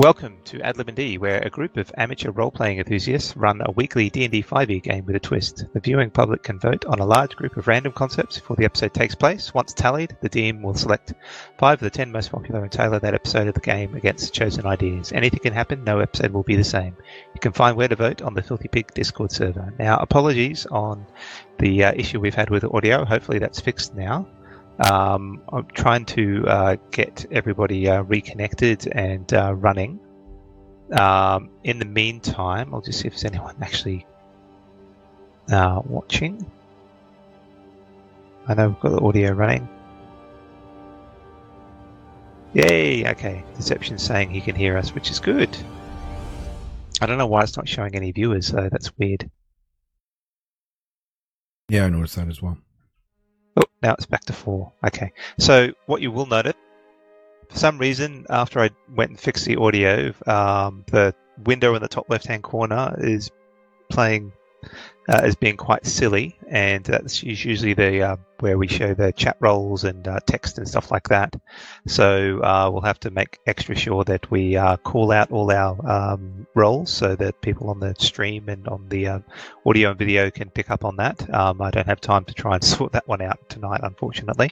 Welcome to Adlib and D, where a group of amateur role-playing enthusiasts run a weekly D&D 5e game with a twist. The viewing public can vote on a large group of random concepts before the episode takes place. Once tallied, the DM will select five of the ten most popular and tailor that episode of the game against chosen ideas. Anything can happen, no episode will be the same. You can find where to vote on the Filthy Pig Discord server. Now, apologies on the uh, issue we've had with audio. Hopefully that's fixed now. Um, I'm trying to uh, get everybody uh, reconnected and uh, running. Um, in the meantime, I'll just see if there's anyone actually uh, watching. I know we've got the audio running. Yay! Okay, Deception's saying he can hear us, which is good. I don't know why it's not showing any viewers, though. That's weird. Yeah, I noticed that as well. Oh, now it's back to four. Okay. So what you will notice, for some reason, after I went and fixed the audio, um, the window in the top left-hand corner is playing uh, as being quite silly, and that's usually the uh, where we show the chat roles and uh, text and stuff like that. So uh, we'll have to make extra sure that we uh, call out all our um, roles so that people on the stream and on the uh, audio and video can pick up on that. Um, I don't have time to try and sort that one out tonight, unfortunately,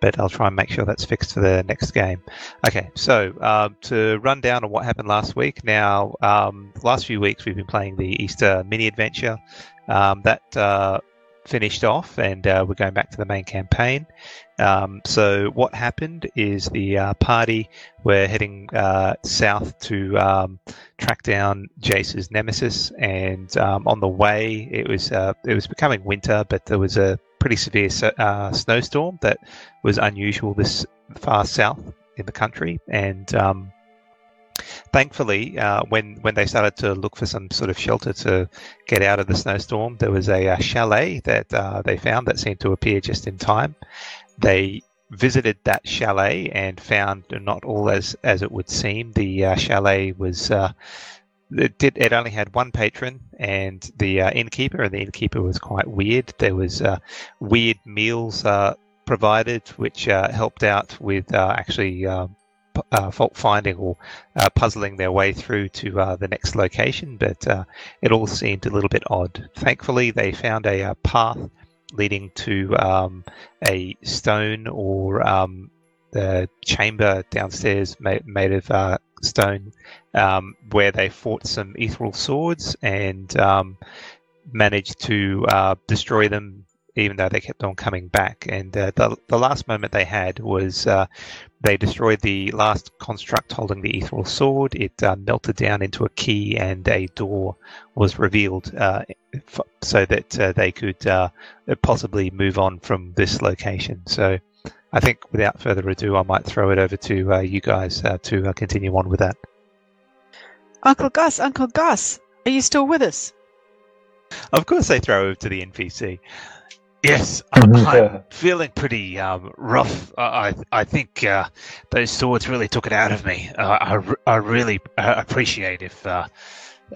but I'll try and make sure that's fixed for the next game. Okay, so um, to run down on what happened last week. Now, um, last few weeks we've been playing the Easter mini adventure. Um, that uh, finished off, and uh, we're going back to the main campaign. Um, so what happened is the uh, party were heading uh, south to um, track down Jace's nemesis, and um, on the way it was uh, it was becoming winter, but there was a pretty severe uh, snowstorm that was unusual this far south in the country, and um, thankfully, uh, when when they started to look for some sort of shelter to get out of the snowstorm, there was a, a chalet that uh, they found that seemed to appear just in time. They visited that chalet and found not all as as it would seem. The uh, chalet was. Uh, it did. It only had one patron and the uh, innkeeper, and the innkeeper was quite weird. There was uh, weird meals provided, which helped out with actually um, uh, fault finding or uh, puzzling their way through to uh, the next location, but uh, it all seemed a little bit odd. Thankfully, they found a, uh, path leading to um, a stone or um, the chamber downstairs made, made of uh, stone um, where they fought some ethereal swords and um, managed to destroy them even though they kept on coming back. And uh, the, the last moment they had was uh, they destroyed the last construct holding the ethereal sword. It uh, melted down into a key, and a door was revealed uh, f- so that uh, they could uh, possibly move on from this location. So. I think without further ado, I might throw it over to you guys to continue on with that. Uncle Gus, Uncle Gus, are you still with us? Of course, they throw over to the NPC. Yes, I'm, I'm feeling pretty um, rough. I I think uh, those swords really took it out of me. Uh, I, I really uh, appreciate if uh,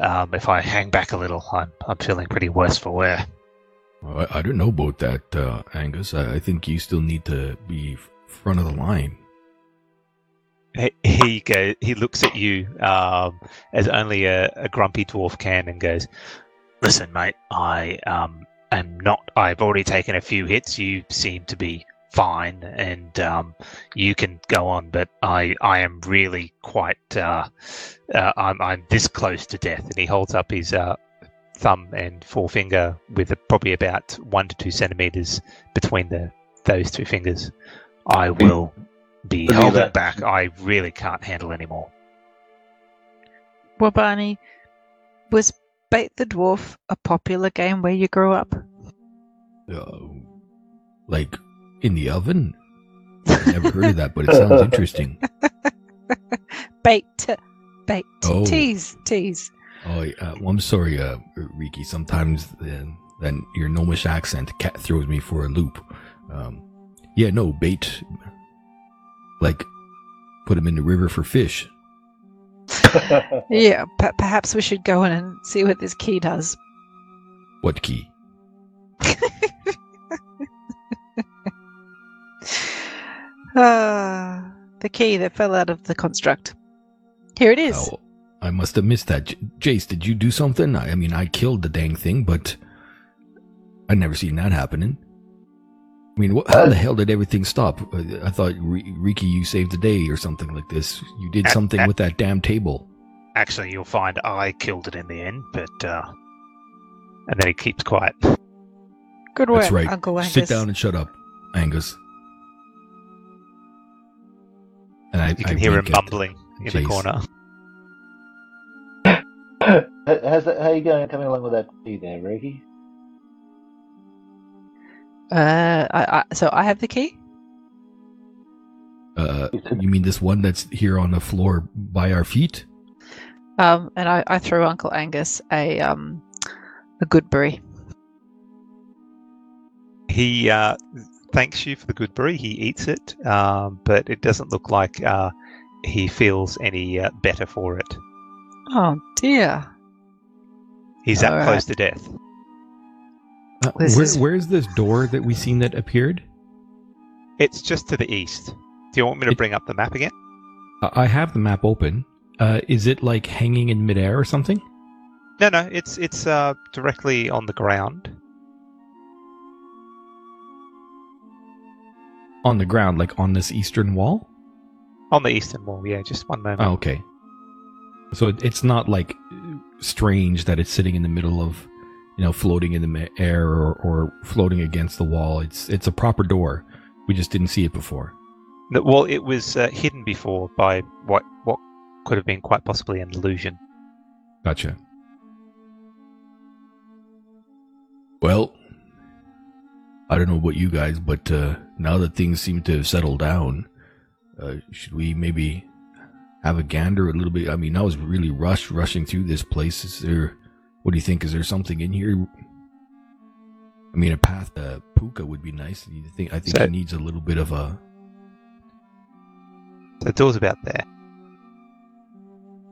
um, if I hang back a little. I'm I'm feeling pretty worse for wear. Well, I, I, don't know about that, uh, Angus. I, I, think you still need to be front of the line. He he, goes, he looks at you um, as only a, a grumpy dwarf can and goes, "Listen, mate. I um am not. I've already taken a few hits. You seem to be fine, and um, you can go on. But I, I am really quite. Uh, uh, I'm, I'm this close to death. And he holds up his uh, thumb and forefinger with a, probably about one to two centimeters between the those two fingers. I will be holding back. I really can't handle anymore. Well, Barney, was Bait the Dwarf a popular game where you grew up? Uh, like in the oven? I've never heard of that, but it sounds interesting. bait, Baked. Oh. Tease. Tease. Oh, uh, well, I'm sorry, uh, Riki. Sometimes then, then your gnomish accent cat throws me for a loop. Um, yeah, no, bait. Like, put him in the river for fish. yeah, p- perhaps we should go in and see what this key does. What key? uh, the key that fell out of the construct. Here it is. Oh, I must have missed that. J- Jace, did you do something? I, I mean, I killed the dang thing, but I never seen that happening. I mean, what, how the hell did everything stop? Uh, I thought, R- Riki, you saved the day or something like this. You did something with that damn table. Actually, you'll find I killed it in the end, but uh, and then he keeps quiet. Good work, That's right. Uncle Angus. Sit down and shut up, Angus. And I, You can I hear him wink mumbling in the corner. How's that, how you going coming along with that tea there, Riki? Uh, I, I, so I have the key. Uh, you mean this one that's here on the floor by our feet? Um, and I, I threw Uncle Angus a um a goodberry. He uh, thanks you for the goodberry. He eats it, um, but it doesn't look like uh, he feels any uh, better for it. Oh dear. He's that All close to death. Uh, This where, is- Where's this door that we seen that appeared? It's just to the east. Do you want me to It- bring up the map again? I I have the map open. Uh, is it like hanging in midair or something? No, no. It's it's uh, directly on the ground. On the ground, like on this eastern wall? On the eastern wall, yeah. Just one moment. Oh, okay. So it, it's not like strange that it's sitting in the middle of, you know, floating in the air or, or floating against the wall. It's it's a proper door. We just didn't see it before. Well, it was uh, hidden before by what what could have been quite possibly an illusion. Gotcha. Well, I don't know about you guys, but uh, now that things seem to have settled down, uh, should we maybe have a gander a little bit? I mean, I was really rushed rushing through this place. Is there? What do you think? Is there something in here? I mean, a path to Puka would be nice. You think? I think So- he needs a little bit of a. The door's about there.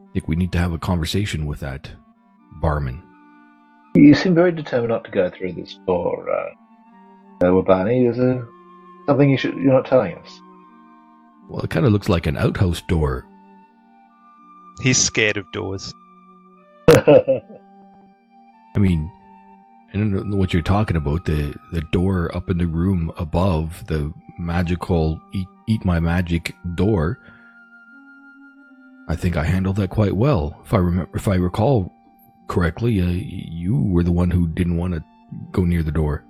I think we need to have a conversation with that barman. You seem very determined not to go through this door, uh, uh Wabani. Is there something you should, you're not telling us? Well, it kind of looks like an outhouse door. He's scared of doors. I mean, I don't know what you're talking about. The the door up in the room above the magical eat eat my magic door. I think I handled that quite well. If I remember, if I recall correctly, uh, you were the one who didn't want to go near the door.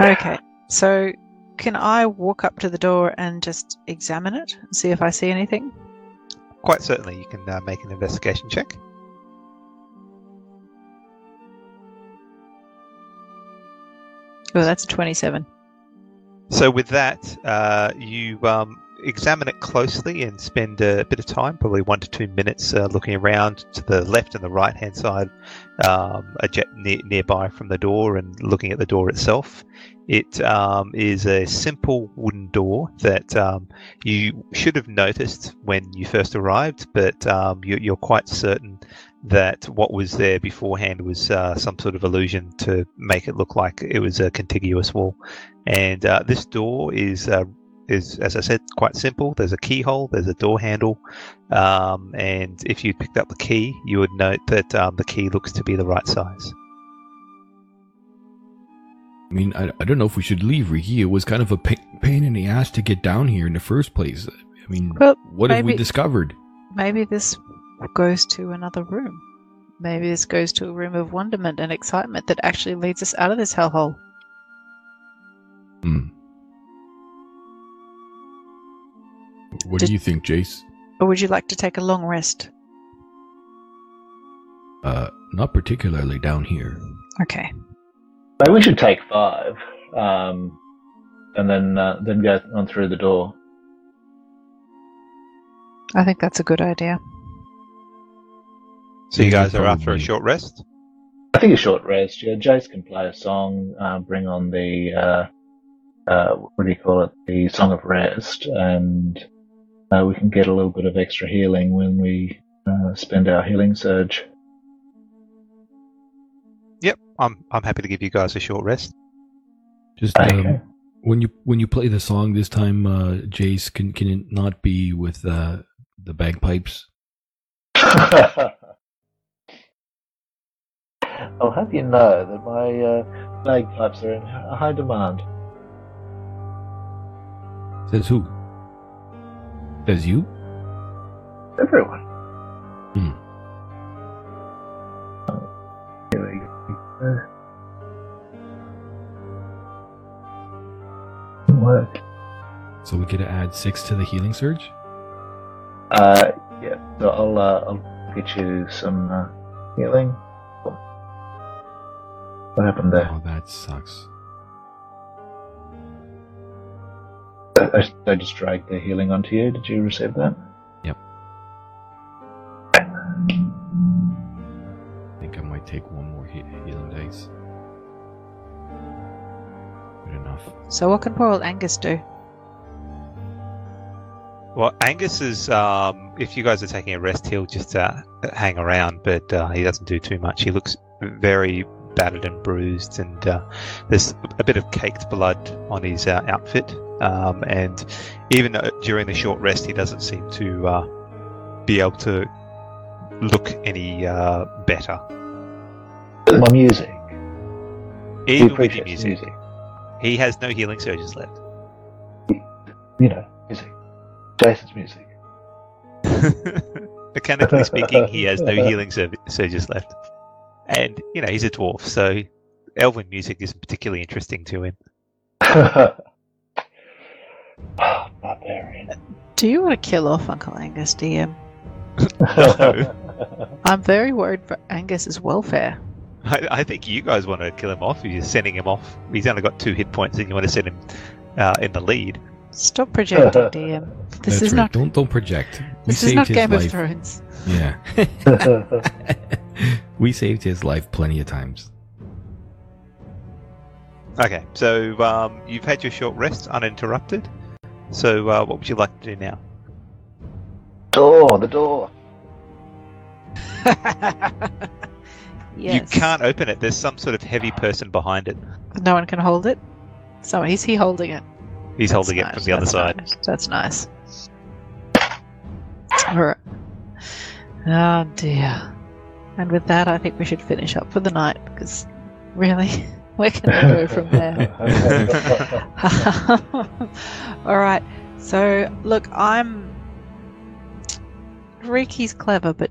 Okay. So can I walk up to the door and just examine it and see if I see anything? Quite certainly, you can uh, make an investigation check. Oh, that's a twenty-seven. So with that, uh, you um, examine it closely and spend a bit of time, probably one to two minutes, uh, looking around to the left and the right hand side, um, a jet ne- nearby from the door, and looking at the door itself. It um, is a simple wooden door that um, you should have noticed when you first arrived, but um, you, you're quite certain that what was there beforehand was uh, some sort of illusion to make it look like it was a contiguous wall. And uh, this door is uh, is, as I said, quite simple. There's a keyhole, there's a door handle, um, and if you picked up the key, you would note that um, the key looks to be the right size. I mean, I, I don't know if we should leave, Riki. It was kind of a pa- pain in the ass to get down here in the first place. I mean, Well, what have we discovered? Maybe this goes to another room. Maybe this goes to a room of wonderment and excitement that actually leads us out of this hellhole. Hmm. What Did- do you think, Jace? Or would you like to take a long rest? Uh, not particularly down here. Okay. Maybe we should take five, um, and then uh, then go on through the door. I think that's a good idea. So you guys are after a short rest. I think a short rest. Yeah, Jace can play a song, uh, bring on the uh, uh, what do you call it? The song of rest, and uh, we can get a little bit of extra healing when we uh, spend our healing surge. Yep, I'm I'm happy to give you guys a short rest. Just Okay. um, when you when you play the song this time, uh, Jace, can can it not be with uh, the bagpipes? I'll have you know that my uh, bagpipes are in high demand. Says who? Says you? Everyone. Hmm. We go. Didn't work. So we could add six to the healing surge? Uh, yeah. So I'll uh, I'll get you some uh, healing. What happened there? Oh, that sucks. I, I just dragged the healing onto you. Did you receive that? Yep. I think I might take one more he- healing dice. Good enough. So what can poor old Angus do? Well, Angus is, um, if you guys are taking a rest, he'll just uh, hang around, but uh, he doesn't do too much. He looks very battered and bruised, and uh, there's a bit of caked blood on his uh, outfit. Um, and even uh, during the short rest, he doesn't seem to uh, be able to look any uh, better. My music. He Even with the music, music. he has no healing surges left. You know, music. Jace's music. Mechanically speaking, he has no healing sur- surges left. And, you know, he's a dwarf, so elven music isn't particularly interesting to him. Barbarian. Do you want to kill off Uncle Angus, DM? No. I'm very worried for Angus's welfare. I, I think you guys want to kill him off. You're sending him off. He's only got two hit points, and you want to send him uh, in the lead. Stop projecting, DM. This That's is right. not. Don't don't project. We This is not Game life. of Thrones. Yeah. we saved his life plenty of times. Okay, so um, you've had your short rest uninterrupted. So, uh, what would you like to do now? door, the door. yes. You can't open it. There's some sort of heavy person behind it. No one can hold it. So is he holding it? He's holding it from the other nice, side. nice. That's nice. Alright. Oh dear. And with that, I think we should finish up for the night because really, where can I go from there? All right. So look, I'm. Riki's clever, but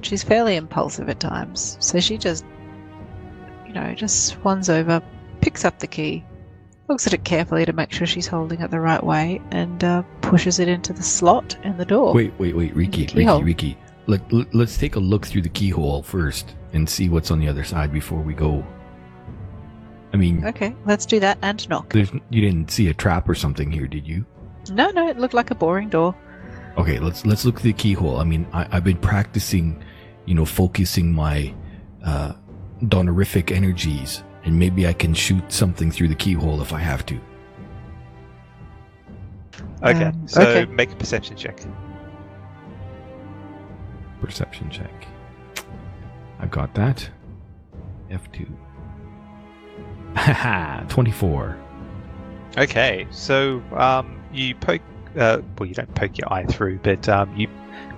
she's fairly impulsive at times. So she just, you know, just swans over, picks up the key, looks at it carefully to make sure she's holding it the right way, and uh, pushes it into the slot in the door. Wait, wait, wait, Riki, Riki, Keyhole. Riki. Let, let, let's take a look through the keyhole first and see what's on the other side before we go. I mean, Okay, let's do that and knock. there's you didn't see a trap or something here, did you? No, no, it looked like a boring door. Okay, let's let's look at the keyhole. I mean, I, I've been practicing, you know, focusing my uh, donorific energies, and maybe I can shoot something through the keyhole if I have to. Okay, Um, so okay. make a perception check. Perception check. I've got that. F2. Haha, 24. Okay, so um, you poke. Uh, well, you don't poke your eye through, but um, you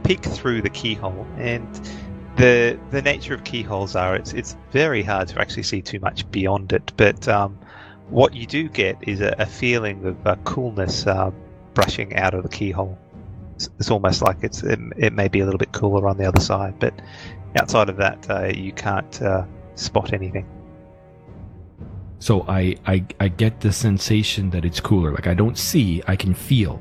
peek through the keyhole, and the the nature of keyholes are it's it's very hard to actually see too much beyond it. But um, what you do get is a, a feeling of uh, coolness uh, brushing out of the keyhole. It's, it's almost like it's it, it may be a little bit cooler on the other side, but outside of that, uh, you can't uh, spot anything. So I, I I get the sensation that it's cooler. Like I don't see, I can feel.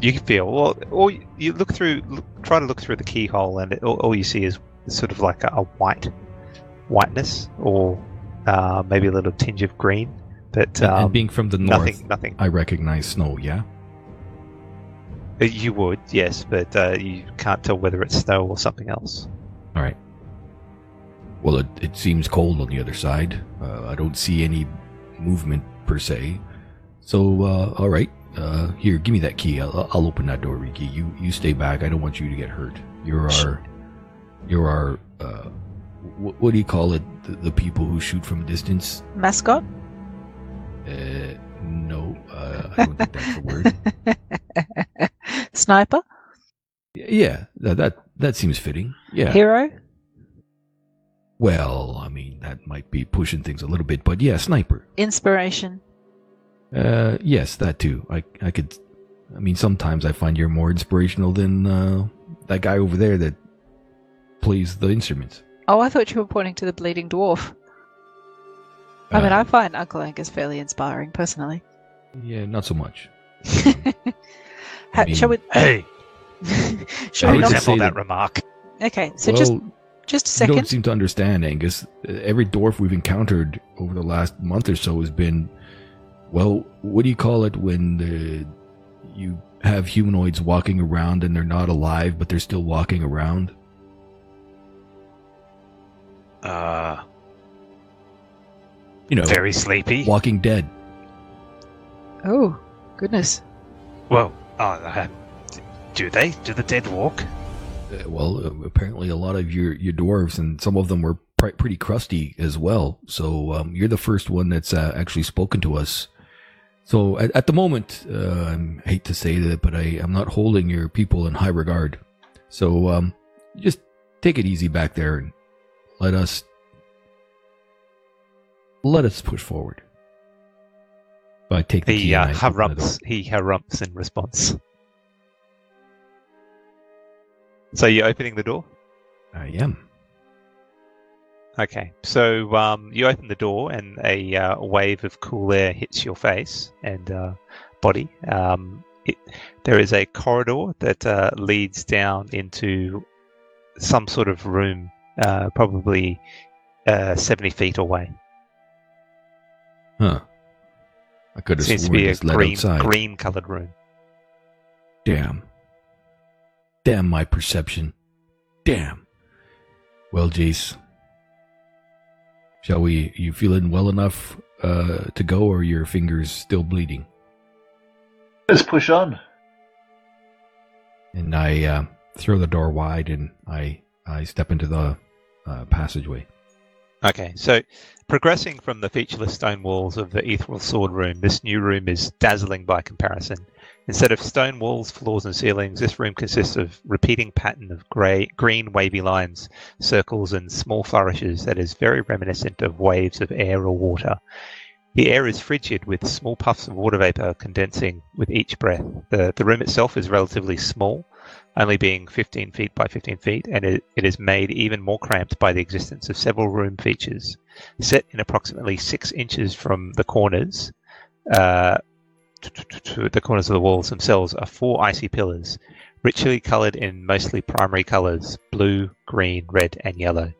You can feel, Well, or you look through, look, try to look through the keyhole, and it, all, all you see is sort of like a, a white whiteness, or uh, maybe a little tinge of green. But um, and being from the north, nothing, nothing. I recognize snow. Yeah. Uh, You would, yes, but uh, you can't tell whether it's snow or something else. All right. Well, it, it seems cold on the other side. Uh, I don't see any movement per se. So, uh, all right. Uh, here, give me that key. I'll, I'll open that door, Riki. You you stay back. I don't want you to get hurt. You're our, you're our. Uh, what, what do you call it? The, the people who shoot from a distance. Mascot? Uh, no, uh, I don't think that's the word. Sniper? Yeah, that, that that seems fitting. Yeah. Hero? Well, I mean, that might be pushing things a little bit, but yeah, sniper. Inspiration. Uh, yes, that too. I I could. I mean, sometimes I find you're more inspirational than uh, that guy over there that plays the instruments. Oh, I thought you were pointing to the bleeding dwarf. I mean, Uh, I find Uncle Angus fairly inspiring, personally. Yeah, not so much. Ha- mean- shall we? Hey, Shall I we would not? say that that- remark. Okay, so well, just just a second. you don't seem to understand, Angus. Uh, Every dwarf we've encountered over the last month or so has been, well, what do you call it when the, you have humanoids walking around and they're not alive, but they're still walking around? Uh, You know, very sleepy. Walking Dead. Oh, goodness. Well, oh, uh, do they? Do the dead walk? Uh, well, uh, apparently a lot of your your dwarves and some of them were pr- pretty crusty as well. So um, you're the first one that's uh, actually spoken to us. So at, at the moment, uh, I hate to say that, but I am not holding your people in high regard. So um, just take it easy back there and let us let us push forward. I take the key He uh, I open the harumps. He harumps in response. So you're opening the door. I am. Okay, so um, you open the door and a uh, wave of cool air hits your face and uh, body. Um, it, there is a corridor that uh, leads down into some sort of room, uh, probably uh, 70 feet away. Huh. I could have Seems to sworn be a it's led green, outside. green colored room. Damn. Damn my perception. Damn. Well, Jace. Shall we you feeling well enough uh to go or your fingers still bleeding? Let's push on. And I uh throw the door wide and I I step into the uh, passageway. Okay, so progressing from the featureless stone walls of the Ethereal Sword Room, this new room is dazzling by comparison. Instead of stone walls, floors, and ceilings, this room consists of repeating pattern of grey, green wavy lines, circles, and small flourishes that is very reminiscent of waves of air or water. The air is frigid with small puffs of water vapor condensing with each breath. The, the room itself is relatively small, only being 15 feet by 15 feet, and it, it is made even more cramped by the existence of several room features. Set in approximately six inches from the corners, uh, to, the corners of the walls themselves are four icy pillars, richly coloured in mostly primary colours blue, green, red, and yellow.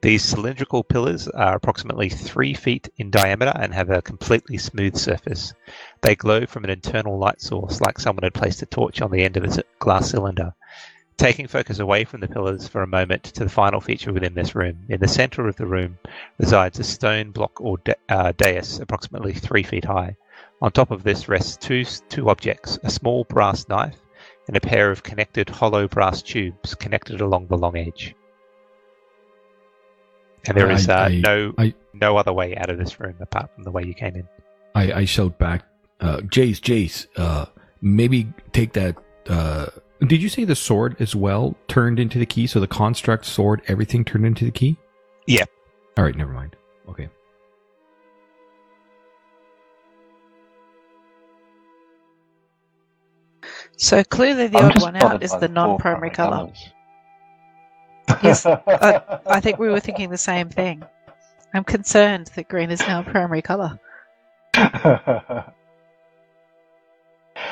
These cylindrical pillars are approximately three feet in diameter and have a completely smooth surface. They glow from an internal light source, like someone had placed a torch on the end of a glass cylinder. Taking focus away from the pillars for a moment to the final feature within this room. In the center of the room resides a stone block or da- uh, dais approximately three feet high. On top of this rests two, two objects a small brass knife and a pair of connected hollow brass tubes connected along the long edge. And there I- is uh, I- no I- no other way out of this room apart from the way you came in. I, I shout back, uh, Jace, Jace, uh, maybe take that. Uh, did you say the sword as well turned into the key? So the construct, sword, everything turned into the key? Yeah. All right, never mind. Okay. So clearly, the I'm odd one out is the non-primary color. colours. Yes, uh, I think we were thinking the same thing. I'm concerned that green is now a primary color.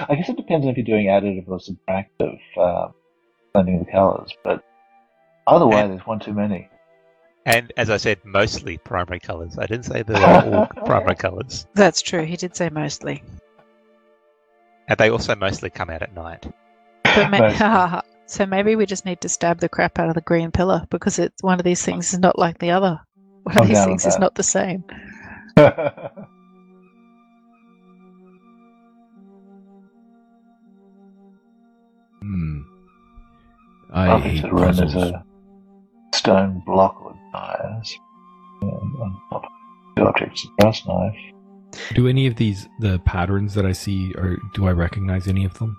I guess it depends on if you're doing additive or subtractive uh, blending the colours, but otherwise, And- there's one too many. And as I said, mostly primary colours. I didn't say they're all primary colours. That's true. He did say mostly. And they also mostly come out at night. But ma- so maybe we just need to stab the crap out of the green pillar because it's one of these things is not like the other. One I'm of these things is not the same. Hmm. I I'll hate consider it as a stone block with knives. And on of the objects, a brass knife. Do any of these the patterns that I see, or do I recognize any of them?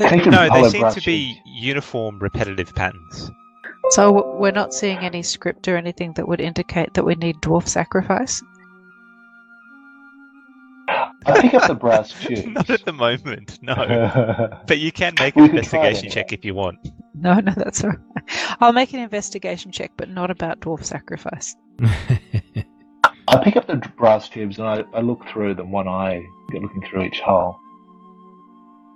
Uh, think no, they seem brass to be uniform, repetitive patterns. So we're not seeing any script or anything that would indicate that we need dwarf sacrifice. I pick up the brass tubes. Not at the moment, no. But you can make an can try it investigation check if you want. No, no, that's all right. I'll make an investigation check, but not about dwarf sacrifice. I pick up the brass tubes and I, I look through them, one eye looking through each hole.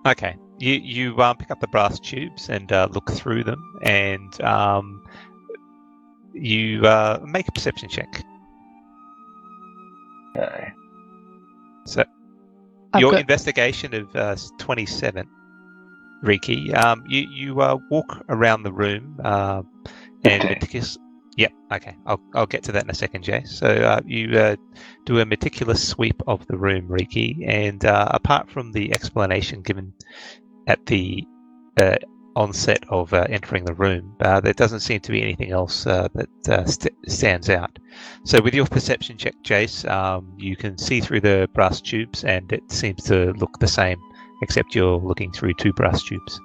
Okay, you you um, pick up the brass tubes and uh, look through them, and um, you uh, make a perception check. Okay. So I've your got- investigation of uh, 27, Riki, um, you, you uh, walk around the room uh, and Okay. meticulous. Yep, okay. I'll, I'll get to that in a second, Jay. So uh, you uh, do a meticulous sweep of the room, Riki, and uh, apart from the explanation given at the uh, onset of uh, entering the room, uh, there doesn't seem to be anything else uh, that uh, st- stands out. So with your perception check, Jace, um, you can see through the brass tubes, and it seems to look the same, except you're looking through two brass tubes.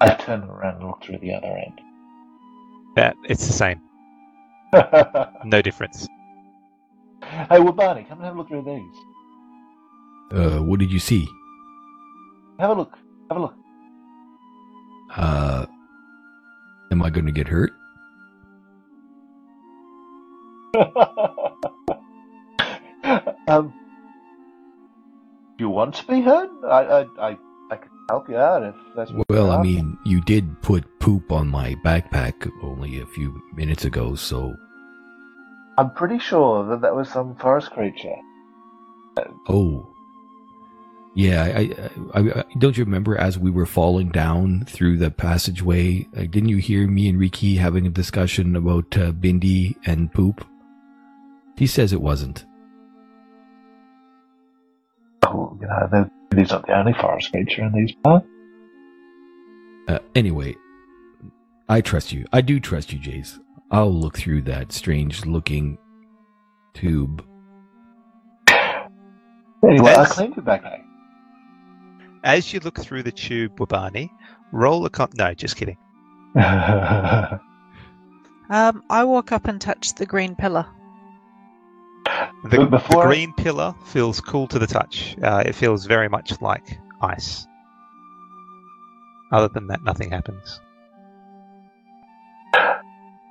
I turn around and look through the other end. Uh, it's the same, no difference. hey, well, Barney, come and have a look through these. uh, what did you see? Have a look. Have a look. Uh, am I going to get hurt? um, you want to be hurt? I, I, I, I can help you out if that's what Well, I mean, you did put poop on my backpack only a few minutes ago, so I'm pretty sure that that was some forest creature. oh. Yeah, I, I, I, I don't you remember as we were falling down through the passageway? Uh, didn't you hear me and Riki having a discussion about uh, Bindi and poop? He says it wasn't. Oh, you know, they're- he's not the only forest creature in these parts. Uh, anyway, I trust you. I do trust you, Jace. I'll look through that strange-looking tube. Anyway, I Yes. cleaned your backpack. As you look through the tube, Wabani, roll a con. No, just kidding. I Um, I walk up and touch the green pillar. The, But the before green pillar feels cool to the touch. Uh, it feels very much like ice. Other than that, nothing happens.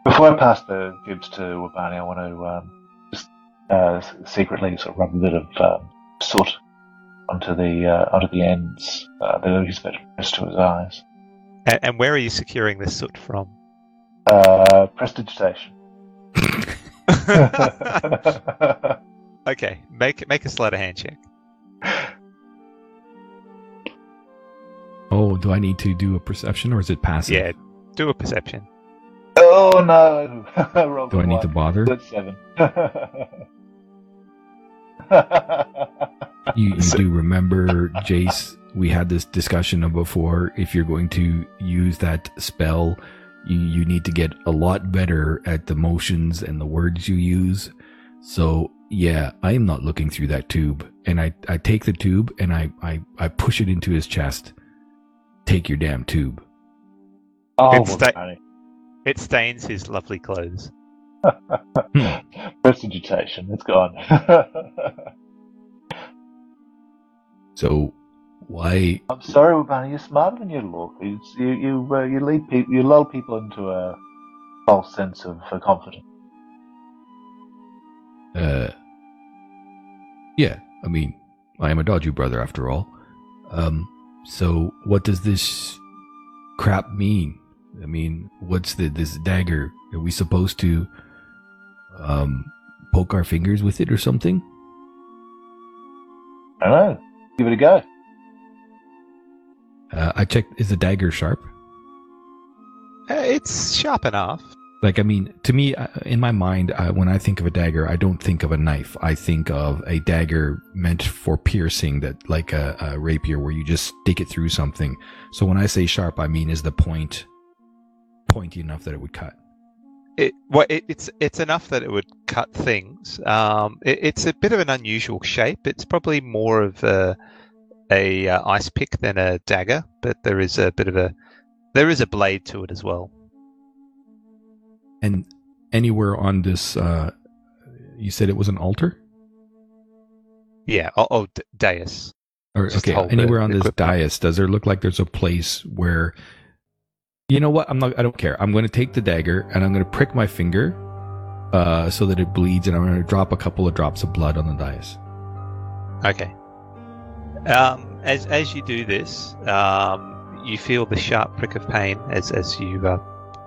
Before I pass the tubes to Wabani, I want to um, just uh, s- secretly sort of rub a bit of um, soot onto the uh, onto the ends uh, that he's better press to his eyes. And, and where are you securing this soot from? Uh, prestidigitation. okay, make make a sleight of hand check. Oh, do I need to do a perception or is it passive? Yeah, do a perception. oh no! I rolled Do I need to bother? That's seven. You, you So- do remember, Jace, we had this discussion of before. If you're going to use that spell, you, you need to get a lot better at the motions and the words you use. So, yeah, I am not looking through that tube. And I, I take the tube and I, I, I push it into his chest. Take your damn tube. oh, It's sta- It stains his lovely clothes. prestidigitation. It's gone. So, why? I'm sorry, Wabani. You're smarter than you look. It's, you you uh, you lead people, you lull people into a false sense of uh, confidence. Uh, yeah, I mean, I am a dodgy brother after all. Um, so what does this crap mean? I mean, what's the this dagger? Are we supposed to um poke our fingers with it or something? I don't know. Give it a go. Uh, I checked. Is the dagger sharp? Uh, it's sharp enough. Like, I mean, to me, uh, in my mind, uh, when I think of a dagger, I don't think of a knife. I think of a dagger meant for piercing, that like a, a rapier, where you just stick it through something. So when I say sharp, I mean is the point pointy enough that it would cut. It well, it, it's it's enough that it would cut things. Um, it, it's a bit of an unusual shape. It's probably more of a a uh, ice pick than a dagger, but there is a bit of a there is a blade to it as well. And anywhere on this, uh, you said it was an altar, Yeah. Oh, oh d- dais. or okay, anywhere on this equipment. dais. Does there look like there's a place where? You know what? I'm not. I don't care. I'm going to take the dagger and I'm going to prick my finger, uh, so that it bleeds, and I'm going to drop a couple of drops of blood on the dais. Okay. Um, as as you do this, um, you feel the sharp prick of pain as as you uh,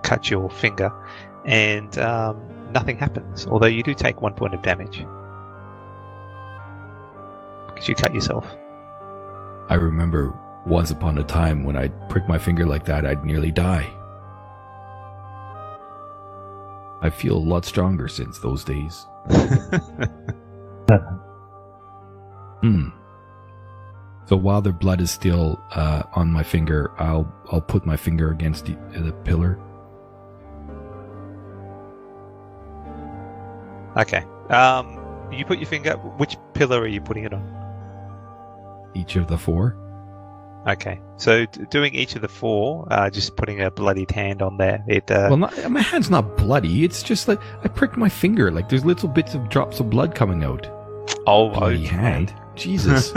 cut your finger, and um, nothing happens. Although you do take one point of damage because you cut yourself. I remember once upon a time when I'd prick my finger like that, I'd nearly die. I feel a lot stronger since those days. Hmm. So while the blood is still uh, on my finger, I'll I'll put my finger against the, the pillar. okay. Um, you put your finger. Which pillar are you putting it on? Each of the four. Okay. So doing each of the four, uh, just putting a bloodied hand on there. It. Uh, Well, not, my hand's not bloody. It's just like I pricked my finger. Like there's little bits of drops of blood coming out. oh, Bloody okay. hand. Jesus.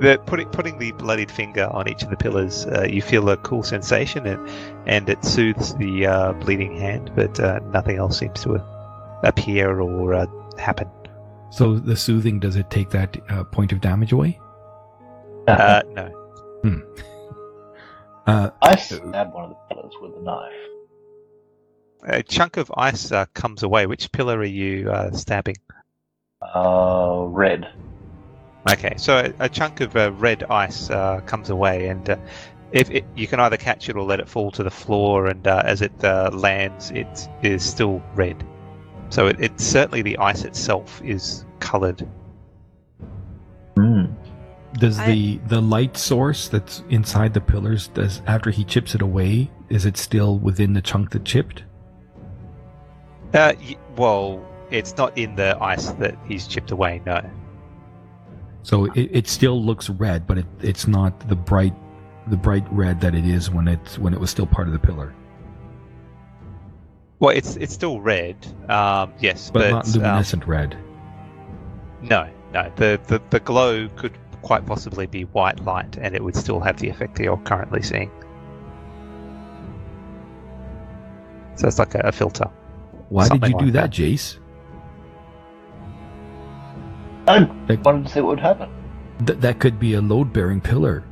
the putting putting the bloodied finger on each of the pillars, uh, you feel a cool sensation, and and it soothes the uh, bleeding hand, but uh, nothing else seems to appear or uh, happen. so the soothing does it take that uh, point of damage away? Uh, no. Uh, I stabbed one of the pillars with a knife. A chunk of ice uh, comes away. Which pillar are you uh, stabbing? Uh, red. Okay, so a, a chunk of uh, red ice uh, comes away, and uh, if it, you can either catch it or let it fall to the floor, and uh, as it uh, lands, it is still red. So it, it certainly the ice itself is coloured. Does I- the the light source that's inside the pillars does after he chips it away is it still within the chunk that chipped? Uh, y- well, it's not in the ice that he's chipped away. No. So it, it still looks red, but it, it's not the bright the bright red that it is when it when it was still part of the pillar, Well, it's it's still red. Um, yes, but, but, not um, luminescent red. no, no. The, the the glow could quite possibly be white light, and it would still have the effect that you're currently seeing. So it's like a, a filter. Why did something you do that, that. Jace? I Like- wanted to see what would happen. Th- that could be a load bearing pillar.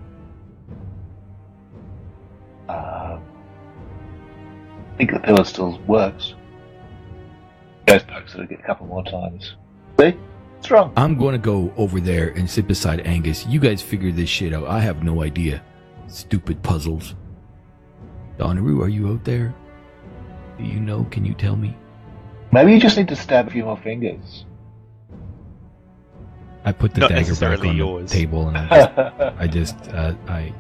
Uh, I think the pillar still works. Goes pokes it a couple more times. See? It's wrong. I'm going to go over there and sit beside Angus. You guys figure this shit out. I have no idea. Stupid puzzles. Donaroo, are you out there? Do you know? Can you tell me? Maybe you just need to stab a few more fingers. I put the Not dagger back on yours. the table and I just, I just, uh, I,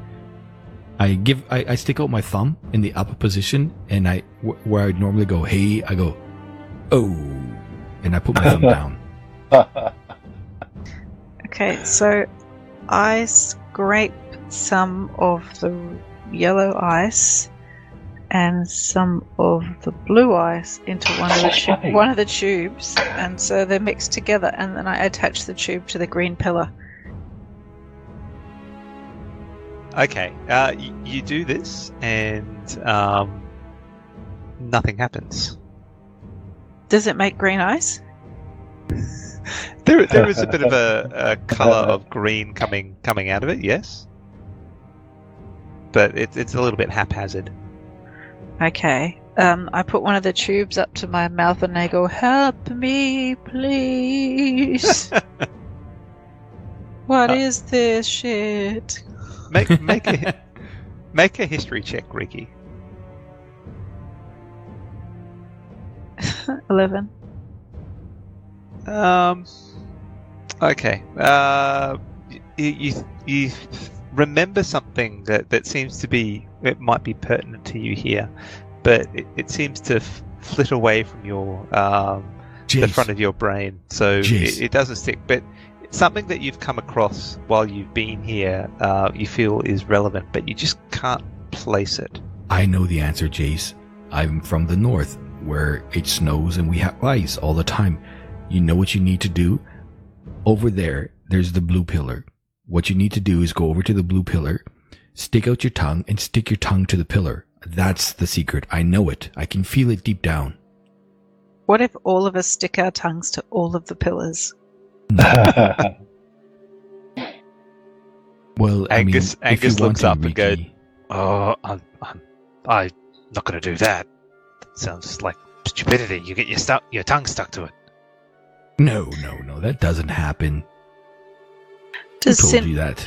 I give, I, I stick out my thumb in the up position and I, wh- where I'd normally go, hey, I go, oh, and I put my thumb down. Okay, so I scrape some of the yellow ice and some of the blue ice into one of the tu- one of the tubes, and so they're mixed together. And then I attach the tube to the green pillar. Okay, uh, y- you do this, and um, nothing happens. Does it make green ice? There, there is a bit of a, a color of green coming coming out of it, yes, but it, it's a little bit haphazard. Okay. Um, I put one of the tubes up to my mouth and I go, "Help me, please! What Uh, is this shit?" Make make a make a history check, Riki. Eleven. Um. Okay. Uh, you, you you remember something that that seems to be it might be pertinent to you here, but it, it seems to f- flit away from your um the front of your brain, so it, it doesn't stick. But something that you've come across while you've been here, uh, you feel is relevant, but you just can't place it. I know the answer, Jace. I'm from the north, where it snows and we have ice all the time. You know what you need to do? Over there, there's the blue pillar. What you need to do is go over to the blue pillar, stick out your tongue, and stick your tongue to the pillar. That's the secret. I know it. I can feel it deep down. What if all of us stick our tongues to all of the pillars? Well, I mean, Angus- Angus looks to, up and goes, Oh, I'm, I'm, I'm not going to do that. That sounds like stupidity. You get your stuck, your tongue stuck to it. No, no, no. That doesn't happen. Who Does told Cin- you that?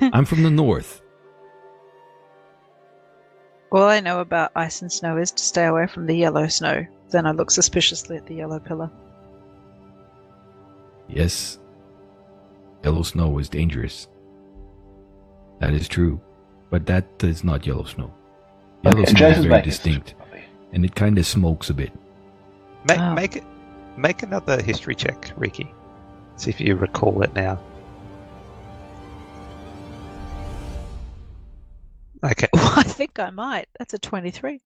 I'm from the north. All I know about ice and snow is to stay away from the yellow snow. Then I look suspiciously at the yellow pillar. Yes. Yellow snow is dangerous. That is true. But that is not yellow snow. Yellow Okay, snow is very distinct. some. And it kind of smokes a bit. Make, Oh. make it, make another history check, Riki. See if you recall it now. Okay. I think I might. That's a 23.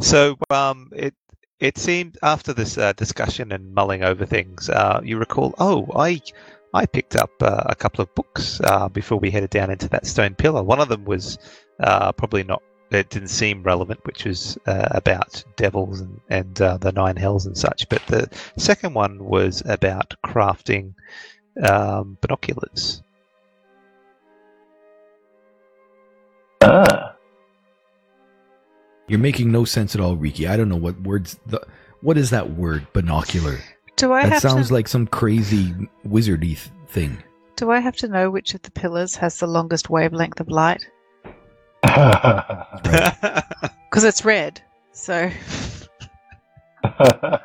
So um, it it seemed after this uh, discussion and mulling over things, uh, you recall, oh, I I picked up uh, a couple of books uh, before we headed down into that stone pillar. One of them was uh, probably not. It didn't seem relevant, which was uh, about devils and, and uh, the nine hells and such. But the second one was about crafting um, binoculars. Ah, You're making no sense at all, Riki. I don't know what words. The, what is that word? Binocular. Do I that have sounds to like some crazy wizardy th- thing. do I have to know which of the pillars has the longest wavelength of light? Because it's red. So I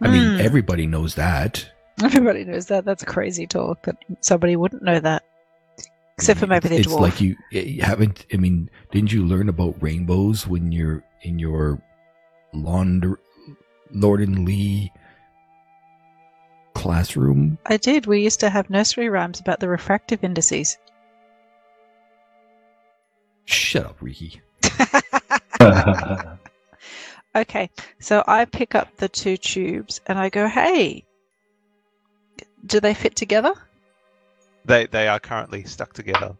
mean, Hmm. everybody knows that. everybody knows that. That's crazy talk. That somebody wouldn't know that, except for maybe the it's dwarf. like you, you haven't. I mean, didn't you learn about rainbows when you're in your Lond- Lord and Lee classroom? I did. We used to have nursery rhymes about the refractive indices. Shut up, Riki. Okay, so I pick up the two tubes and I go, "Hey, do they fit together?" They they are currently stuck together.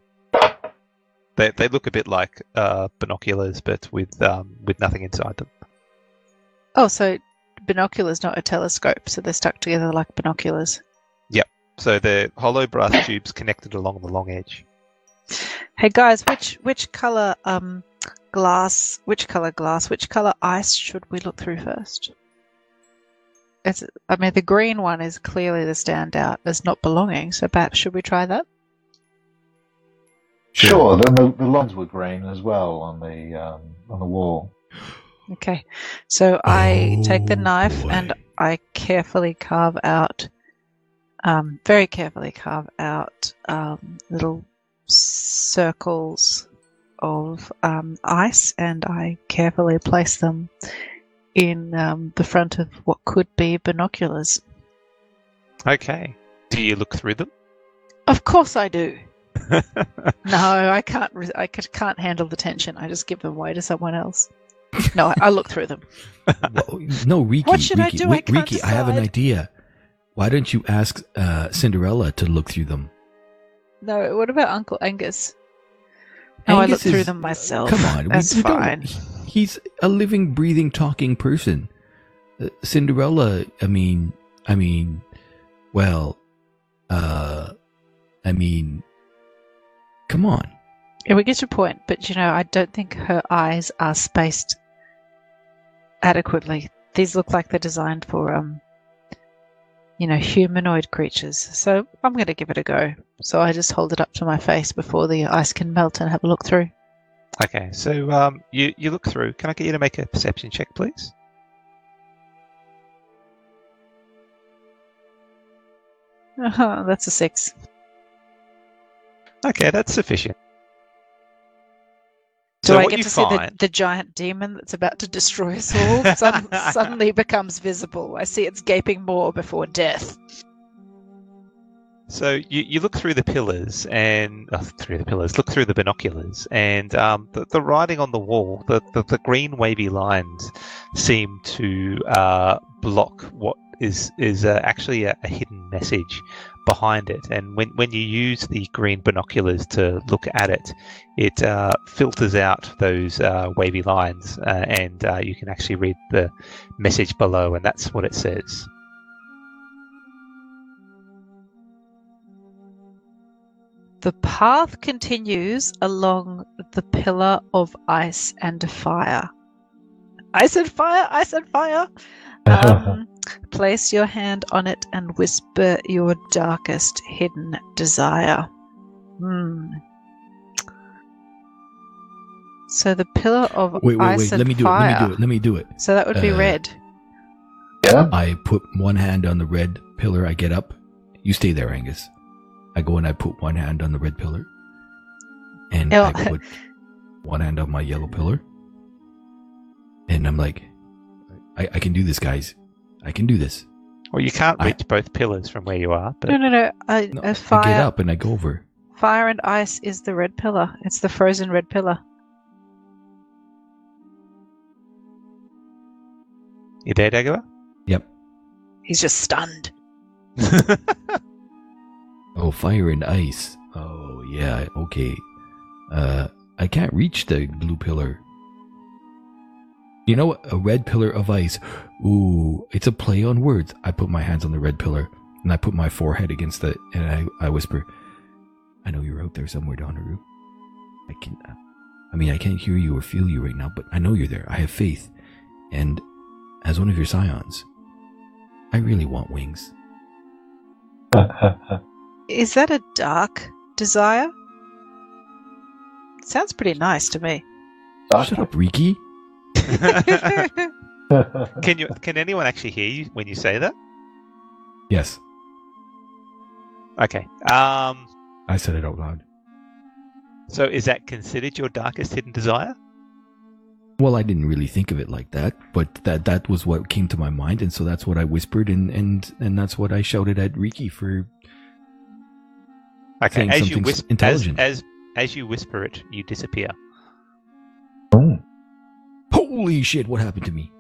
They they look a bit like uh, binoculars, but with um, with nothing inside them. Oh, so binoculars, not a telescope, so they're stuck together like binoculars. Yep. So they're hollow brass tubes connected along the long edge. Hey guys, which which color um glass, which color glass, which color ice should we look through first? It's, I mean, the green one is clearly the standout as not belonging. So perhaps should we try that? sure, the, the, the lawns were green as well on the um, on the wall. Okay, so I take the Oh, knife boy. and I carefully carve out, um, very carefully carve out um, little circles of um, ice, and I carefully place them in um, the front of what could be binoculars. Okay. Do you look through them? Of course, I do. No, I can't. Re- I c- can't handle the tension. I just give them away to someone else. No, I, I look through them. Well, no, Riki. What should I Riki, do? I wait, can't Riki, I have an idea. Why don't you ask uh, Cinderella to look through them? No, what about Uncle Angus? No, I looked Angus through them myself. Come on, that's we don't- fine. He's a living, breathing, talking person. Uh, Cinderella, I mean, I mean, well, uh, I mean, come on. Yeah, we get your point, but you know, I don't think her eyes are spaced adequately. These look like they're designed for, um, you know, humanoid creatures. So I'm going to give it a go. So I just hold it up to my face before the ice can melt and have a look through. Okay. So um, you you look through. Can I get you to make a perception check, please? That's a six. Okay, that's sufficient. Do so I get to see the, the giant demon that's about to destroy us all? Sudden, suddenly becomes visible. I see its gaping maw before death. So you, you look through the pillars and uh, through the pillars, look through the binoculars, and um, the, the writing on the wall, the, the, the green wavy lines, seem to uh, block what is is uh, actually a, a hidden message behind it. And when when you use the green binoculars to look at it, it uh, filters out those uh, wavy lines, uh, and uh, you can actually read the message below, and that's what it says. The path continues along the pillar of ice and fire. Ice and fire, ice and fire. Um, place your hand on it and whisper your darkest hidden desire. Hmm. So the pillar of Wait, wait, ice wait. and Let me do fire. it. Let me do it. Let me do it. So that would be Uh, red. yeah. I put one hand on the red pillar. I get up. You stay there, Angus. I go and I put one hand on the red pillar. And Oh. I put one hand on my yellow pillar. And I'm like, I, I can do this, guys. I can do this. Well, you can't I- reach both pillars from where you are, but No, no, no. A, No, a I get fire, up and I go over. fire and ice is the red pillar. It's the frozen red pillar. you there, Dagobah? Yep. He's just stunned. Oh, fire and ice. Oh, yeah. Okay. Uh, I can't reach the blue pillar. You know what? A red pillar of ice. Ooh, it's a play on words. I put my hands on the red pillar and I put my forehead against it and I, I whisper, I know you're out there somewhere, Donaru. I can, uh, I mean, I can't hear you or feel you right now, but I know you're there. I have faith. And as one of your scions, I really want wings. Is that a dark desire? Sounds pretty nice to me. Shut up, Riki. can you? Can anyone actually hear you when you say that? Yes, Okay. Um. I said it out loud. So is that considered your darkest hidden desire? Well, I didn't really think of it like that, but that that was what came to my mind, and so that's what I whispered, and and and that's what I shouted at Riki for. Okay. As you whisper, as, intelligent. as as you whisper it, you disappear. Hmm. Holy shit! What happened to me?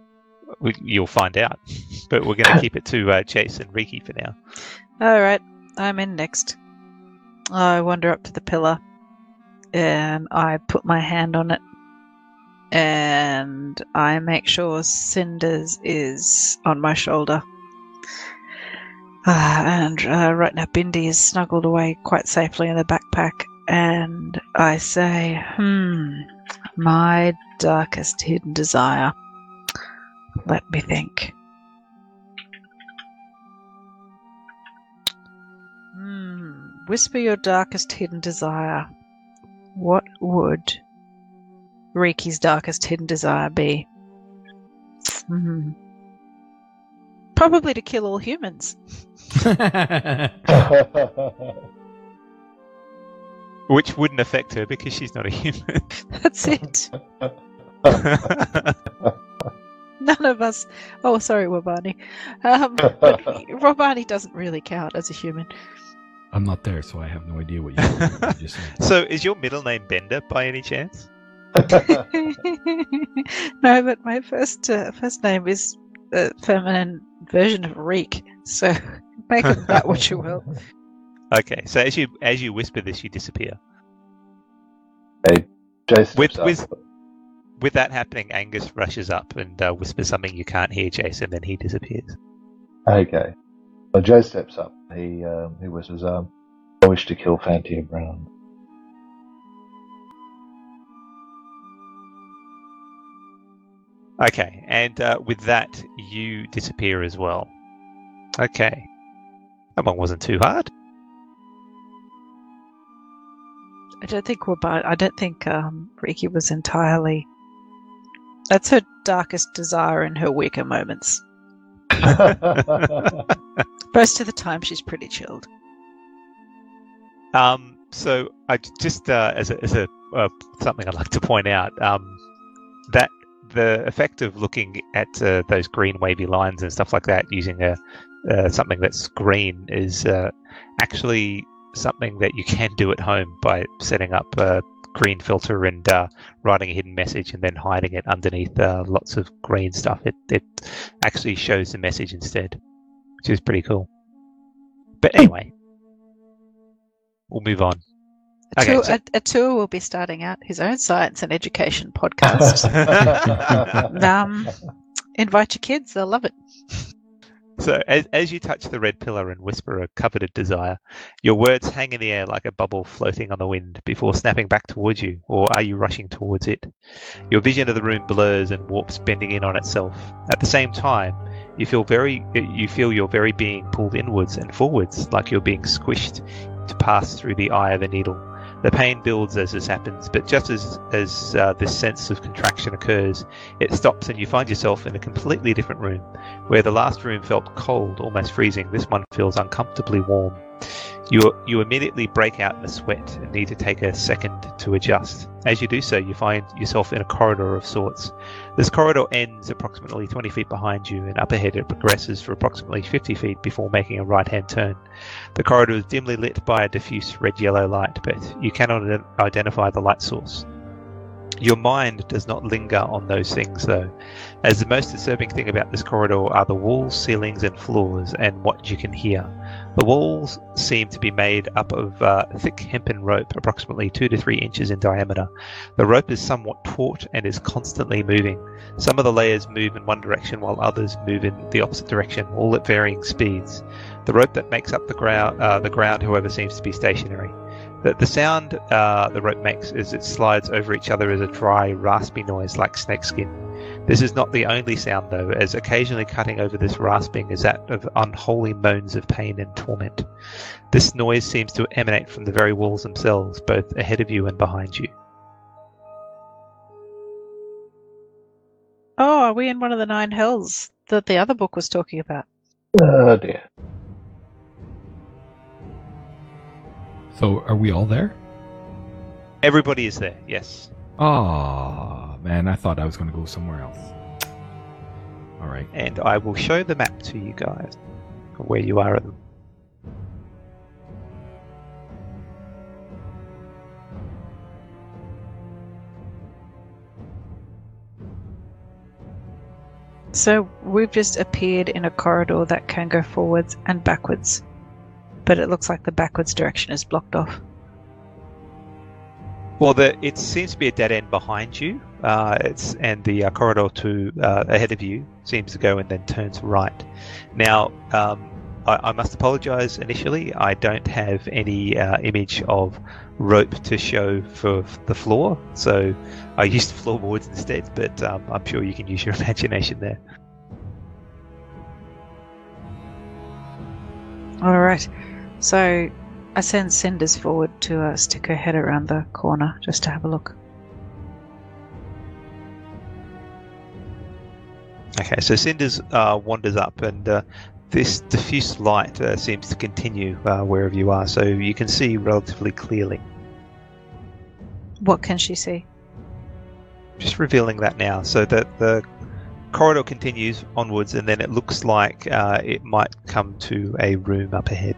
We- You'll find out, but we're going to keep it to uh, Jace and Riki for now. All right, I'm in next. I wander up to the pillar and I put my hand on it and I make sure Cinders is on my shoulder. Uh, and uh, right now, Bindi is snuggled away quite safely in the backpack. And I say, hmm, my darkest hidden desire. Let me think. Hmm. Whisper your darkest hidden desire. What would Riki's darkest hidden desire be? Hmm. Probably to kill all humans. Which wouldn't affect her because she's not a human. That's it. None of us. Oh, sorry, Wabani. Um, but Wabani doesn't really count as a human. I'm not there, so I have no idea what you, what you just said. so is your middle name Bender by any chance? no, but my first uh, first name is a feminine version of Reek, so make of that what you will. Okay. So as you as you whisper this, you disappear. Jason With- with- With that happening, Angus rushes up and uh, whispers something you can't hear, Jason, then he disappears. Okay. Well, Joe steps up. He um, he whispers, um, "I wish to kill Fantia Brown." Okay, and uh, with that, you disappear as well. Okay. That one wasn't too hard. I don't think Wabani. I don't think um, Riki was entirely. That's her darkest desire in her weaker moments. Most of the time, she's pretty chilled. Um, so I just uh, as a, as a uh, something I'd like to point out um, that the effect of looking at uh, those green wavy lines and stuff like that using a uh, something that's green is uh, actually something that you can do at home by setting up a green filter and uh, writing a hidden message and then hiding it underneath uh, lots of green stuff. It, it actually shows the message instead, which is pretty cool. But anyway, we'll move on. A, Okay, tour, so- a, a tour will be starting out his own science and education podcast. um, invite your kids; they'll love it. So, as, as you touch the red pillar and whisper a coveted desire, your words hang in the air like a bubble floating on the wind before snapping back towards you, or are you rushing towards it? Your vision of the room blurs and warps, bending in on itself. At the same time, you feel very, you feel your very being pulled inwards and forwards, like you're being squished to pass through the eye of a needle. The pain builds as this happens, but just as as uh, this sense of contraction occurs, it stops and you find yourself in a completely different room. Where the last room felt cold, almost freezing, this one feels uncomfortably warm. You, you immediately break out in a sweat and need to take a second to adjust. As you do so, you find yourself in a corridor of sorts. This corridor ends approximately 20 feet behind you, and up ahead it progresses for approximately 50 feet before making a right hand turn. The corridor is dimly lit by a diffuse red yellow light, but you cannot identify the light source. Your mind does not linger on those things, though as the most disturbing thing about this corridor are the walls, ceilings, and floors, and what you can hear. The walls seem to be made up of uh, thick hempen rope, approximately two to three inches in diameter. The rope is somewhat taut and is constantly moving. Some of the layers move in one direction while others move in the opposite direction, all at varying speeds. The rope that makes up the ground, uh, the ground, however, seems to be stationary. The, the sound uh, the rope makes as it slides over each other is a dry, raspy noise like snakeskin. This is not the only sound, though, as occasionally cutting over this rasping is that of unholy moans of pain and torment. This noise seems to emanate from the very walls themselves, both ahead of you and behind you. Oh, are we in one of the nine hells that the other book was talking about? Oh dear. So are we all there? Everybody is there, yes. Oh man, I thought I was going to go somewhere else. All right. And I will show the map to you guys where you are at the So we've just appeared in a corridor that can go forwards and backwards, but it looks like the backwards direction is blocked off. Well, the, it seems to be a dead end behind you. Uh, it's and the uh, corridor to uh, ahead of you seems to go and then turns right. Now, um, I, I must apologise initially. I don't have any uh, image of rope to show for the floor, so I used floorboards instead. But um, I'm sure you can use your imagination there. All right. So I send Cinders forward to uh, stick her head around the corner just to have a look. Okay, so Cinders uh, wanders up, and uh, this diffuse light uh, seems to continue uh, wherever you are, so you can see relatively clearly. What can she see? just revealing that now so that the corridor continues onwards and then it looks like uh, it might come to a room up ahead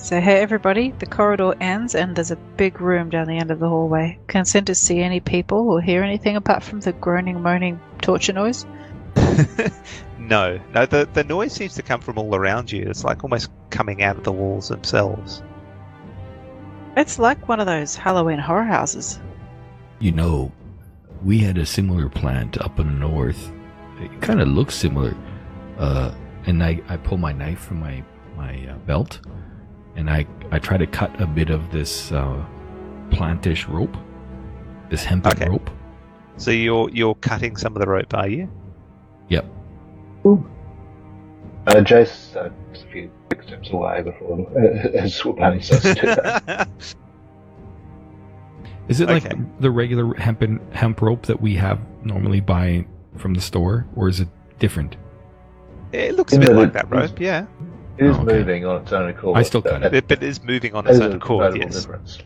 So, hey everybody, the corridor ends and there's a big room down the end of the hallway. Can Cinders see any people or hear anything apart from the groaning, moaning torture noise? no no the, the noise seems to come from all around you it's like almost coming out of the walls themselves It's like one of those Halloween horror houses. You know, we had a similar plant up in the north. It kind of looks similar. Uh, and I, I pull my knife from my my uh, belt, and I I try to cut a bit of this uh, plantish rope, this hemp Okay. rope. so you're you're cutting some of the rope are you Yep. Ooh. Uh, Jace uh, just a few quick steps away before uh, as Swapani starts to do that. Is it like Okay. the regular hemp and, hemp rope that we have normally buy from the store, or is it different? it looks a bit like that rope yeah It is Oh, okay. moving on its own accord. I still cut it. but, but it is moving on its own accord yes difference.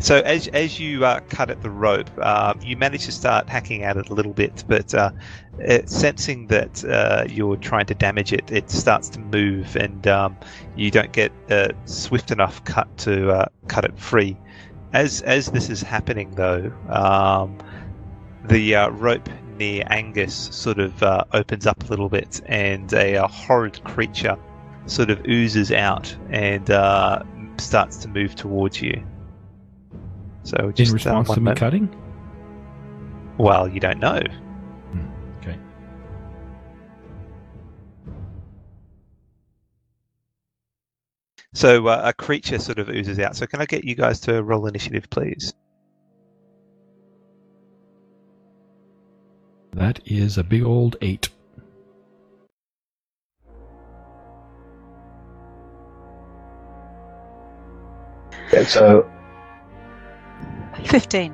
So as as you uh, cut at the rope, um, you manage to start hacking at it a little bit, but uh, it, sensing that uh, you're trying to damage it, it starts to move, and um, you don't get a swift enough cut to uh, cut it free. As as this is happening, though, um, the uh, rope near Angus sort of uh, opens up a little bit, and a, a horrid creature sort of oozes out and uh, starts to move towards you. So just In uh, response to me moment. cutting? Well, you don't know. Okay. So uh, a creature sort of oozes out. So can I get you guys to roll initiative, please? That is a big old eight. Yeah, so 15.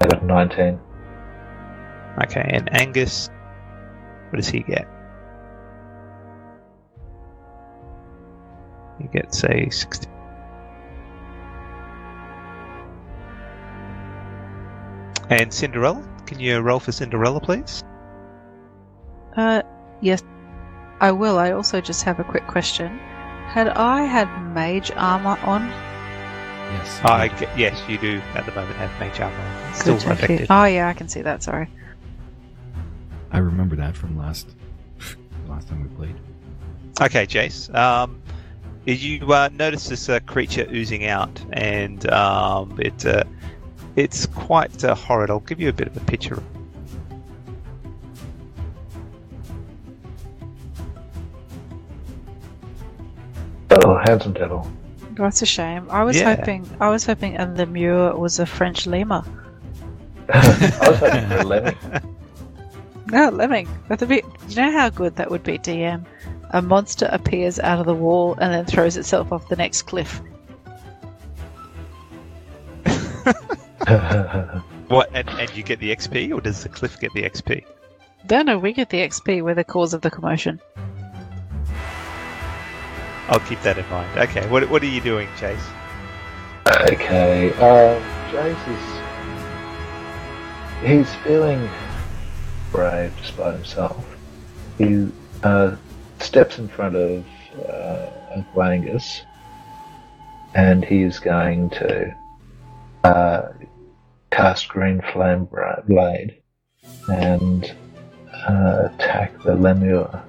I got 19. Okay, and Angus, what does he get? He gets a 60. And Cinderella, can you roll for Cinderella, please? Uh, yes, I will. I also just have a quick question. Had I had mage armor on? Yes. I ge- yes, you do at the moment have mage armor. Still Good affected. Oh, yeah, I can see that. Sorry. I remember that from last last time we played. Okay, Jace. Um, you uh, notice this uh, creature oozing out, and um, it uh, it's quite uh, horrid. I'll give you a bit of a picture. Oh, handsome devil. That's a shame. I was Yeah. hoping. I was hoping a lemur was a French lemur. I was hoping for a lemming. No, lemming. That's a bit. You know how good that would be, DM. A monster appears out of the wall and then throws itself off the next cliff. What? And, and you get the XP, or does the cliff get the XP? No, no, we get the XP. We're the cause of the commotion. I'll keep that in mind. Okay. What What are you doing, Jace? okay, uh, Jace is. He's feeling brave despite himself. He uh, steps in front of uh, and he is going to uh, cast Green Flame Blade and uh, attack the Lemur.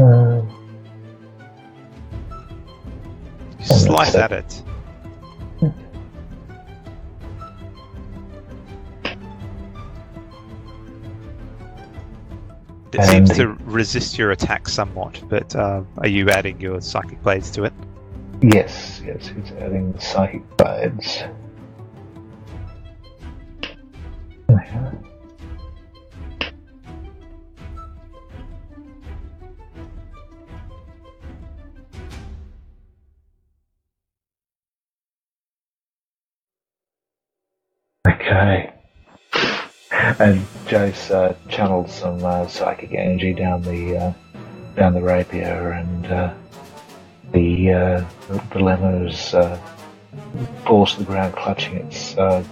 Um, Slice at it. It And seems to resist your attack somewhat, but uh, are you adding your psychic blades to it? Yes, yes, he's adding the psychic blades. Okay. And Jace uh, channeled some uh, psychic energy down the uh, down the rapier, and uh, the uh, the, lemur's uh, falls to the ground, clutching its uh,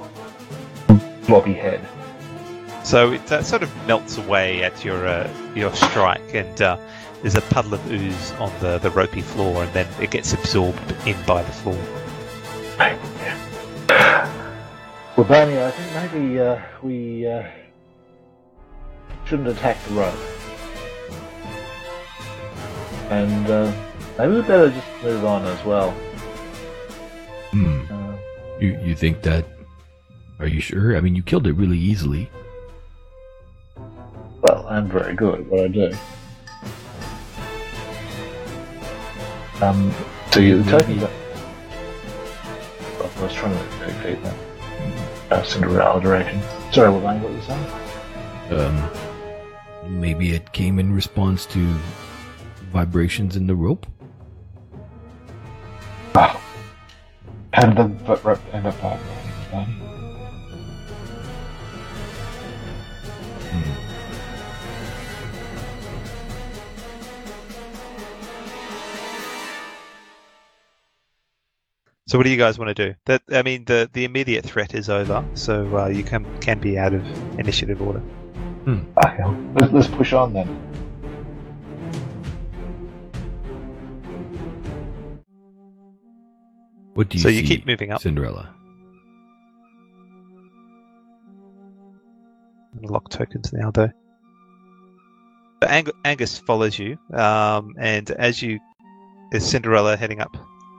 blobby head. So it uh, sort of melts away at your uh, your strike, and uh, there's a puddle of ooze on the, the ropey floor, and then it gets absorbed in by the floor. Well, Barney, I think maybe uh, we uh, shouldn't attack the rope, and uh, maybe we better just move on as well. Hmm. Uh, You you think that? Are you sure? I mean, you killed it really easily. well, I'm very good at what I do. Um, so you're talking about. I was trying to dictate that. Uh, Cinderella direction. Sorry, what were you saying? Um, maybe it came in response to vibrations in the rope. Oh. How did the rope end up vibrating, So what do you guys want to do? That I mean, the the immediate threat is over, so uh, you can can be out of initiative order. Okay, let's, let's push on then. What do you so see, you keep moving up. Cinderella? Lock tokens now, though. But Ang- Angus follows you, um, and as you is Cinderella heading up.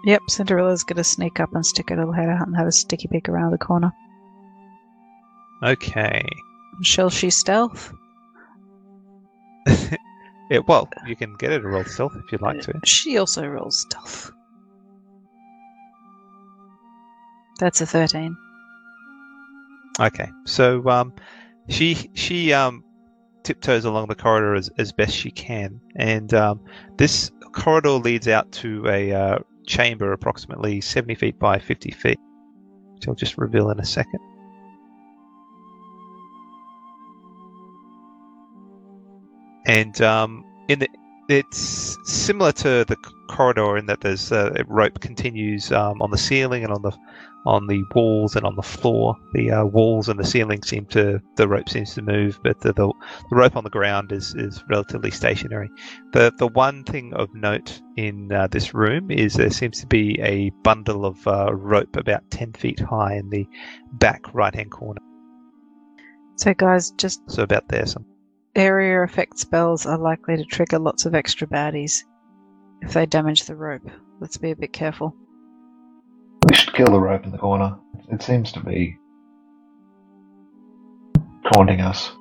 Yep, Cinderella's going to sneak up and stick her little head out and have a sticky peek around the corner. Okay. Shall she stealth? yeah, well, you can get her to roll stealth if you'd like to. She also rolls stealth. That's a 13. Okay, so um, she she um, tiptoes along the corridor as, as best she can, and um, this corridor leads out to a uh, chamber approximately seventy feet by fifty feet, which I'll just reveal in a second. And um, in the it's similar to the corridor in that there's uh, a rope continues um, on the ceiling and on the on the walls and on the floor. The uh, walls and the ceiling seem to the rope seems to move, but the, the, the rope on the ground is, is relatively stationary. The the one thing of note in uh, this room is there seems to be a bundle of uh, rope about ten feet high in the back right hand corner. So, guys, just So about there, some. area effect spells are likely to trigger lots of extra baddies if they damage the rope. Let's be a bit careful. We should kill the rope in the corner. It seems to be taunting us.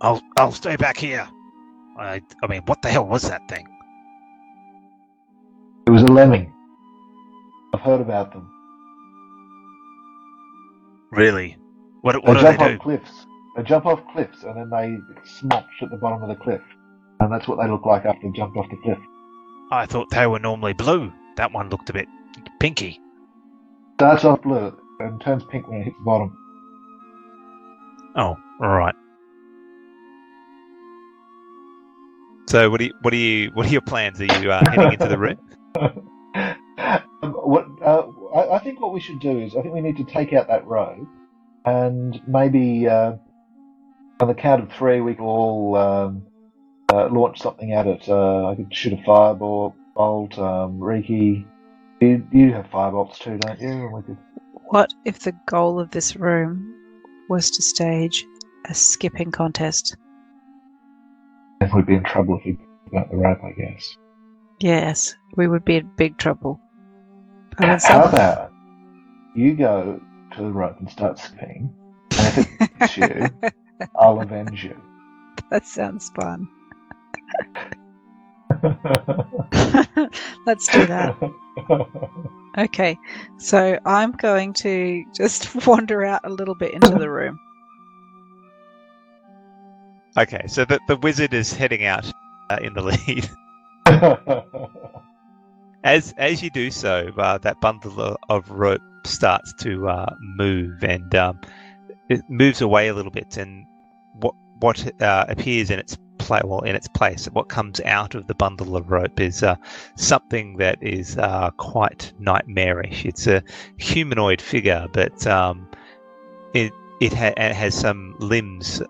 I'll I'll stay back here. I I mean, what the hell was that thing? It was a lemming. I've heard about them. Really? What They what do jump they off do? cliffs. They jump off cliffs and then they smotch at the bottom of the cliff. And that's what they look like after they've jumped off the cliff. I thought they were normally blue. That one looked a bit pinky. Starts off blue and turns pink when it hits the bottom. Oh, right. So what do you what do you what are your plans? Are you uh, heading into the room? Um, what uh, I, I think what we should do is I think we need to take out that rope and maybe uh, on the count of three we could all um, uh, launch something at it. Uh, I could shoot a firebolt. Bolt, um, Riki, you, you have firebolts too, don't you? Could What if the goal of this room was to stage a skipping contest? then we'd be in trouble if we got the rope, I guess. Yes, we would be in big trouble. How about you go to the rope and start skipping, and if it hits you, I'll avenge you. that sounds fun. Let's do that. Okay, so I'm going to just wander out a little bit into the room. Okay, so the the wizard is heading out uh, in the lead. As as you do so, uh, that bundle of, of rope starts to uh, move, and um, it moves away a little bit. And what what uh, appears in its play, well, in its place, what comes out of the bundle of rope is uh, something that is uh, quite nightmarish. It's a humanoid figure, but um, it it, ha- it has some limbs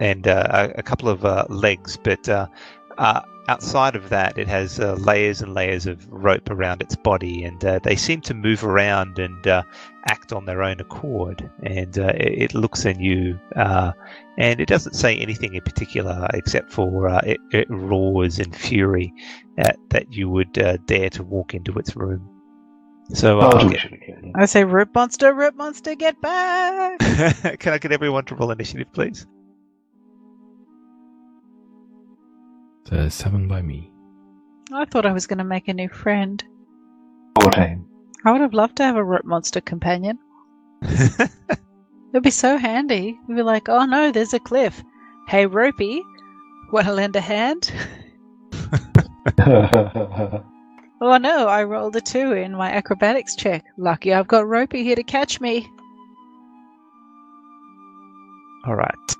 and uh, a, couple of uh, legs, but uh, uh, outside of that, it has uh, layers and layers of rope around its body, and uh, they seem to move around and uh, act on their own accord. And uh, it, it looks at you, uh, and it doesn't say anything in particular except for uh, it, it roars in fury at, that you would uh, dare to walk into its room. So, Oh, get- should have killed him. I say, Rope Monster, Rope Monster, get back! can I get everyone to roll initiative, please? It's uh, seven by me. I thought I was going to make a new friend. 14. I would have loved to have a Rope Monster companion. It'd be so handy. We'd be like, oh no, there's a cliff. Hey, Ropey, want to lend a hand? Oh no, I rolled a two in my acrobatics check. Lucky I've got Ropey here to catch me. All right.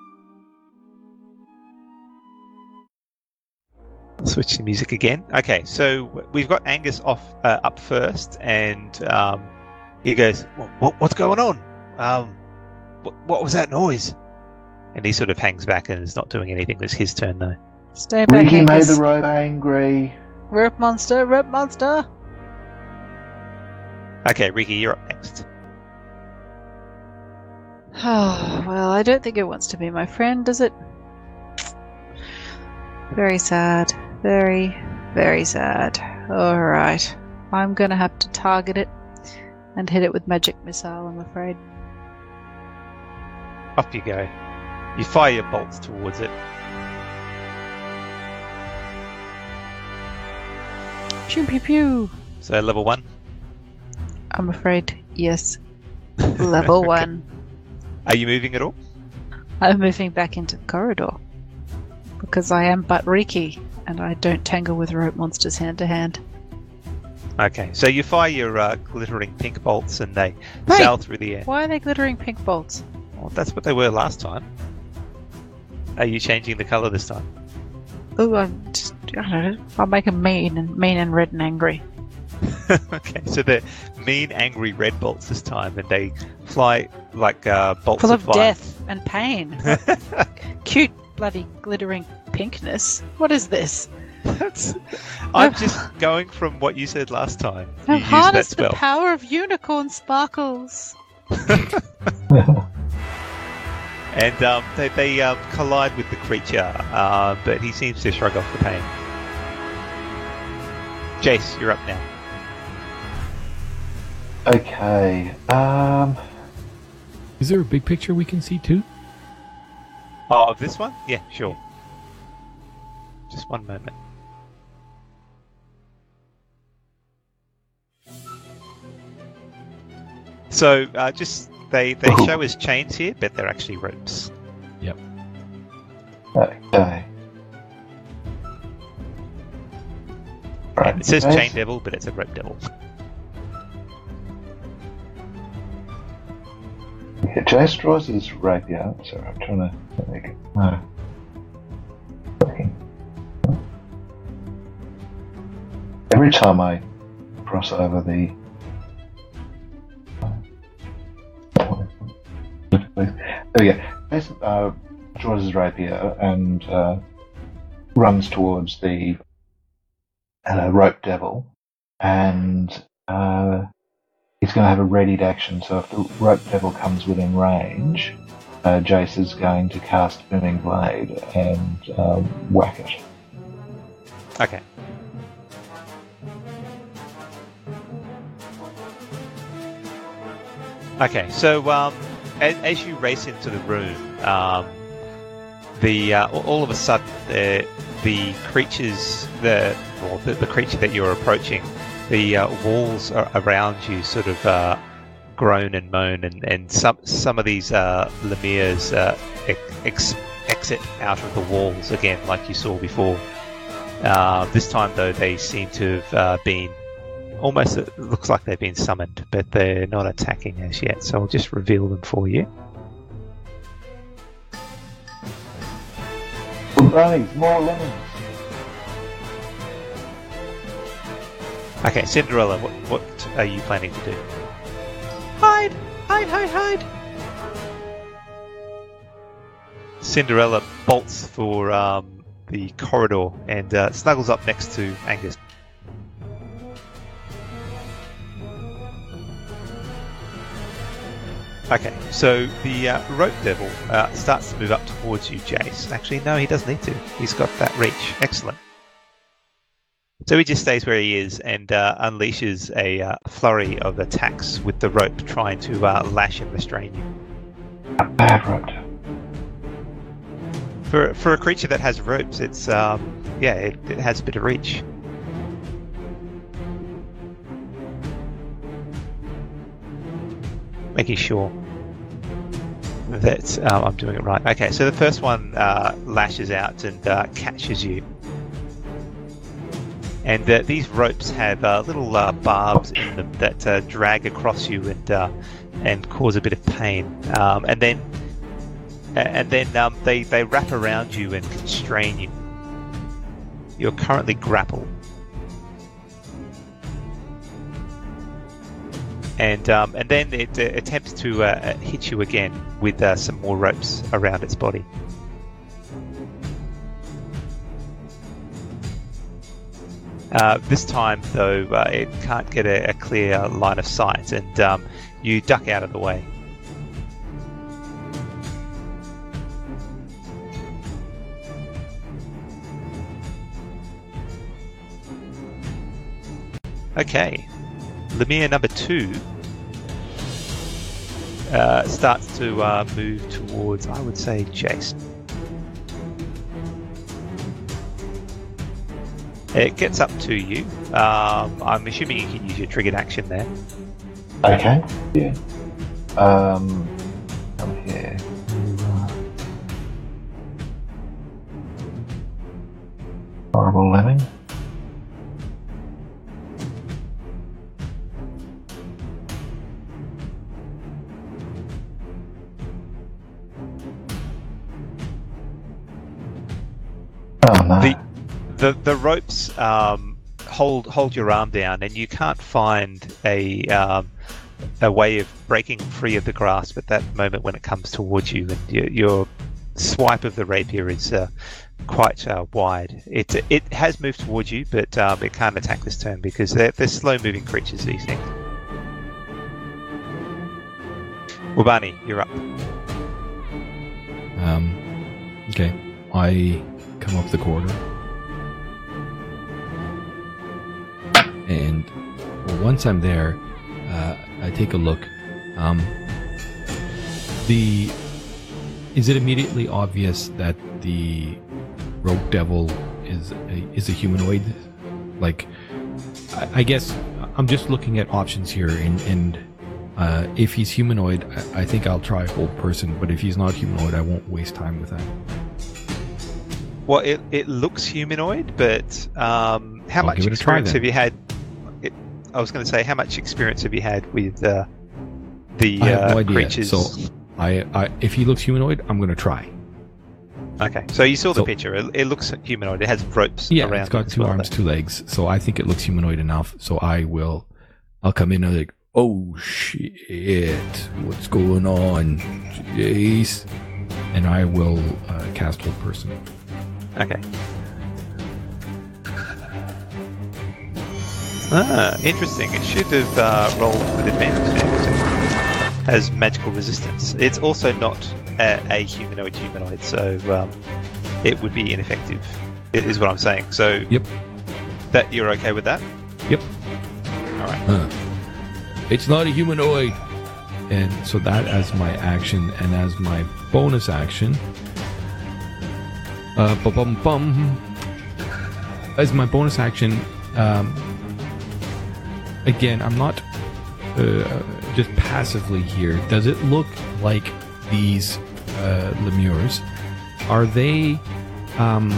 Switch the music again. Okay, so we've got Angus off uh, up first, and um, he goes, "What- what, "What's going on? Um, what, what was that noise?" And he sort of hangs back and is not doing anything. It's his turn though. Stay back, Riki made the rope angry. Rope monster, rope monster. Okay, Riki, you're up next. Oh, well, I don't think it wants to be my friend, does it? Very sad. Very, very sad. Alright. I'm gonna have to target it and hit it with magic missile, I'm afraid. Up you go. You fire your bolts towards it. Pew pew pew! So level one. I'm afraid, yes. Level Okay. one. Are you moving at all? I'm moving back into the corridor. Because I am but Riki, and I don't tangle with rope monsters hand to hand. Okay, so you fire your uh, glittering pink bolts and they Hey! sail through the air. Why are they glittering pink bolts? Well, that's what they were last time. Are you changing the color this time? Oh, I'm just, I don't know. I'll make them mean and mean and red and angry. okay, so they're mean, angry red bolts this time, and they fly like uh, bolts Full of, of death and pain. Cute, bloody, glittering pinkness. What is this? That's- I'm just going from what you said last time. You I've used that harnessed the spell. power of unicorn sparkles. and um, they, they um, collide with the creature, uh, but he seems to shrug off the pain. Jace, you're up now. Okay. Um. Is there a big picture we can see too? Oh, of this one? Yeah, sure. Just one moment. So, uh, just they they Ooh. show as chains here, but they're actually ropes. Yep. Okay. Right. It says Jace- chain devil, but it's a rope devil. Yeah, Jace draws his rapier. Sorry, I'm trying to make it. No. Okay. Every time I cross over the. There we go. Uh, draws his rapier and uh, runs towards the uh, rope devil, and uh, he's going to have a readied action. So if the rope devil comes within range, uh, Jace is going to cast Booming Blade and um, whack it. Okay. Okay, so um, as, as you race into the room, um, the uh, all- of a sudden the the creatures the well, the, the creature that you're approaching, the uh, walls around you sort of uh, groan and moan, and, and some some of these uh, uh, ex- exit out of the walls again, like you saw before. Uh, this time, though, they seem to have uh, been almost. It looks like they've been summoned, but they're not attacking as yet. So I'll just reveal them for you. More lemons. Okay, Cinderella, what what are you planning to do? Hide, hide, hide, hide. Cinderella bolts for um, the corridor and uh, snuggles up next to Angus. Okay, so the uh, rope devil uh, starts to move up towards you, Jace. Actually, no, he doesn't need to. He's got that reach. Excellent. So he just stays where he is and uh, unleashes a uh, flurry of attacks with the rope, trying to uh, lash and restrain you. Bad rope. For for a creature that has ropes, it's um, yeah, it, it has a bit of reach. Making sure that um, I'm doing it right. Okay, so the first one uh, lashes out and uh, catches you. And uh, these ropes have uh, little uh, barbs in them that uh, drag across you and and cause a bit of pain. Um, and then and then um, they they wrap around you and constrain you. you're currently grappled. And um, and then it uh, attempts to uh, hit you again with uh, some more ropes around its body. Uh, this time, though, uh, it can't get a, a clear line of sight, and um, you duck out of the way. Okay, Lemure number two uh, starts to uh, move towards, I would say, Jason. It gets up to you. Um, I'm assuming you can use your triggered action there. Okay. Yeah. Um, I'm here. Horrible living. No. The- the the ropes um, hold hold your arm down, and you can't find a um, a way of breaking free of the grasp at that moment when it comes towards you, and your, your swipe of the rapier is uh, quite uh, wide. It it has moved towards you, but um, it can't attack this turn because they're, they're slow moving creatures. These things. Wabani, you're up. Um, okay. I come up the corridor. And once I'm there, uh, I take a look. Um, the is it immediately obvious that the rogue devil is a, is a humanoid? Like, I, I guess I'm just looking at options here, and, and uh, if he's humanoid, I, I think I'll try Hold Person. But if he's not humanoid, I won't waste time with that. Well, it, it looks humanoid, but um, how I'll much experience have you had? It, I was going to say, how much experience have you had with uh, the I have uh, no idea. creatures? So I, I, if he looks humanoid, I'm gonna try. Okay, so you saw the So- picture. It, it looks humanoid. It has ropes Yeah, around. it's got two well, arms, though. two legs. So I think it looks humanoid enough. So I will, I'll come in and like, oh shit, what's going on? Jeez. And I will uh, cast Hold Person. Okay. Ah, interesting. It should have uh, rolled with advantage. it Has magical resistance. It's also not a, a humanoid humanoid, so um, it would be ineffective. i- Is what I'm saying. So. Yep. That you're okay with that? Yep. All right. Huh. It's not a humanoid. And so that as my action and as my bonus action. Uh, bum bum bum. As my bonus action, um, again, I'm not uh, just passively here. Does it look like these uh, lemures? Are they um,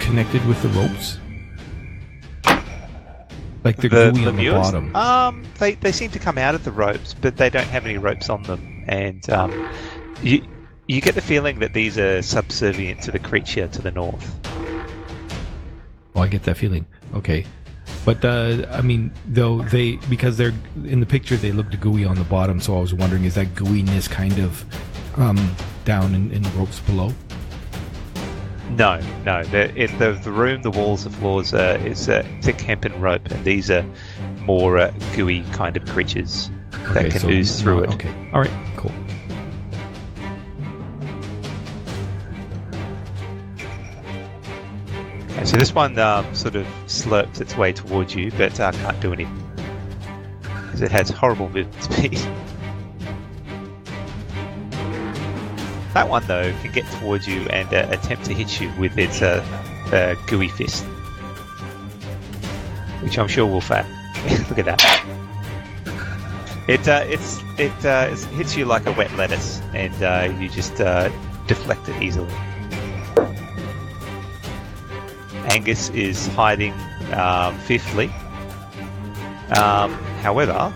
connected with the ropes? Like they're the gooey on the lemures? bottom. Um, they, they seem to come out of the ropes, but they don't have any ropes on them, and um, you you get the feeling that these are subservient to the creature to the north. Well, I get that feeling. Okay, but uh, I mean, though they because they're in the picture, they looked gooey on the bottom. So I was wondering, is that gooiness kind of um, down in, in the ropes below? No, no. The, it, the the room, the walls, the floors uh, is uh, thick hempen rope, and these are more uh, gooey kind of creatures that Okay, can so ooze through no, it. Okay, all right, cool. So this one um, sort of slurps its way towards you, but uh, can't do anything because it has horrible movement speed. That one though can get towards you and uh, attempt to hit you with its uh, uh, gooey fist, which I'm sure will fail. Look at that. It uh, it's it uh, it hits you like a wet lettuce, and uh, you just deflect it easily. Angus is hiding um, fifthly. Um, however,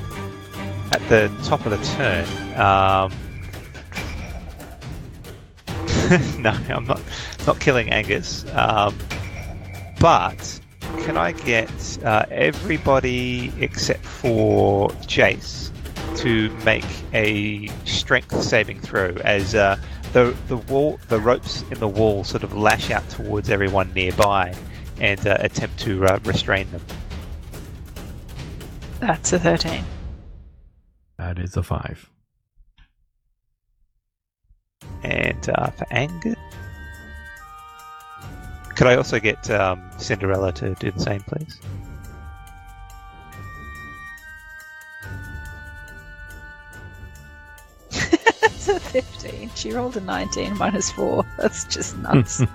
at the top of the turn, um, no, I'm not not killing Angus. Um, but can I get uh, everybody except for Jace to make a strength saving throw as uh, the the wall, the ropes in the wall, sort of lash out towards everyone nearby and uh, attempt to uh, restrain them. That's a 13. That is a five. And uh, for Angus, could I also get um, Cinderella to do the same, please? That's a 15. She rolled a 19 minus 4. That's just nuts.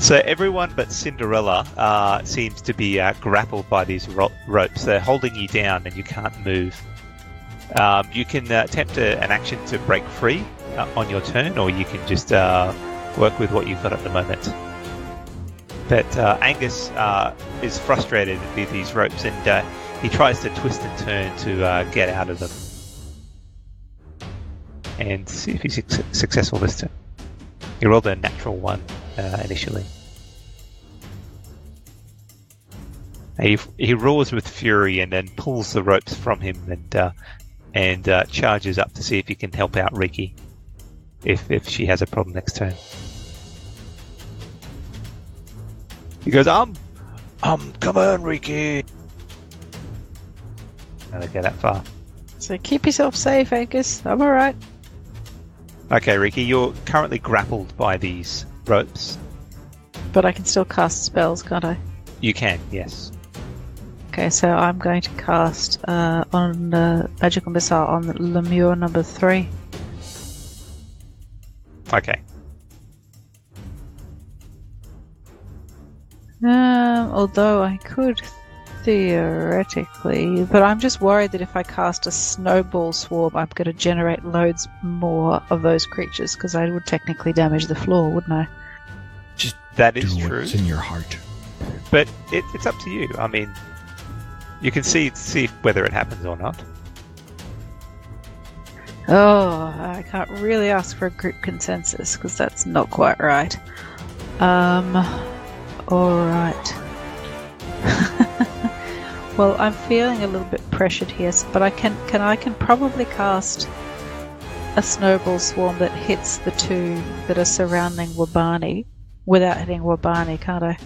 So everyone but Cinderella uh, seems to be uh, grappled by these ro- ropes. They're holding you down, and you can't move. Um, you can uh, attempt a, an action to break free uh, on your turn, or you can just uh, work with what you've got at the moment. But uh, Angus is frustrated with these ropes, and he tries to twist and turn to get out of them. And see if he's successful this turn. He rolled a natural one uh, initially. He, he roars with fury and then pulls the ropes from him and uh, and uh, charges up to see if he can help out Riki if if she has a problem next turn. He goes, um, um, come on, Riki. I don't get that far. so keep yourself safe, Angus. I'm alright. Okay, Riki, you're currently grappled by these ropes. But I can still cast spells, can't I? You can, yes. Okay, so I'm going to cast uh, on uh, Magical Missile on Lemure number 3. Okay. Um, although I could theoretically, but I'm just worried that if I cast a snowball swarm, I'm going to generate loads more of those creatures because I would technically damage the floor, wouldn't I? That Do is true. what's in your heart. But it, it's up to you. I mean, you can see see whether it happens or not. Oh, I can't really ask for a group consensus because that's not quite right. Um, alright. well, I'm feeling a little bit pressured here, but I can can I can probably cast a snowball swarm that hits the two that are surrounding Wabani without hitting Wabani, can't I?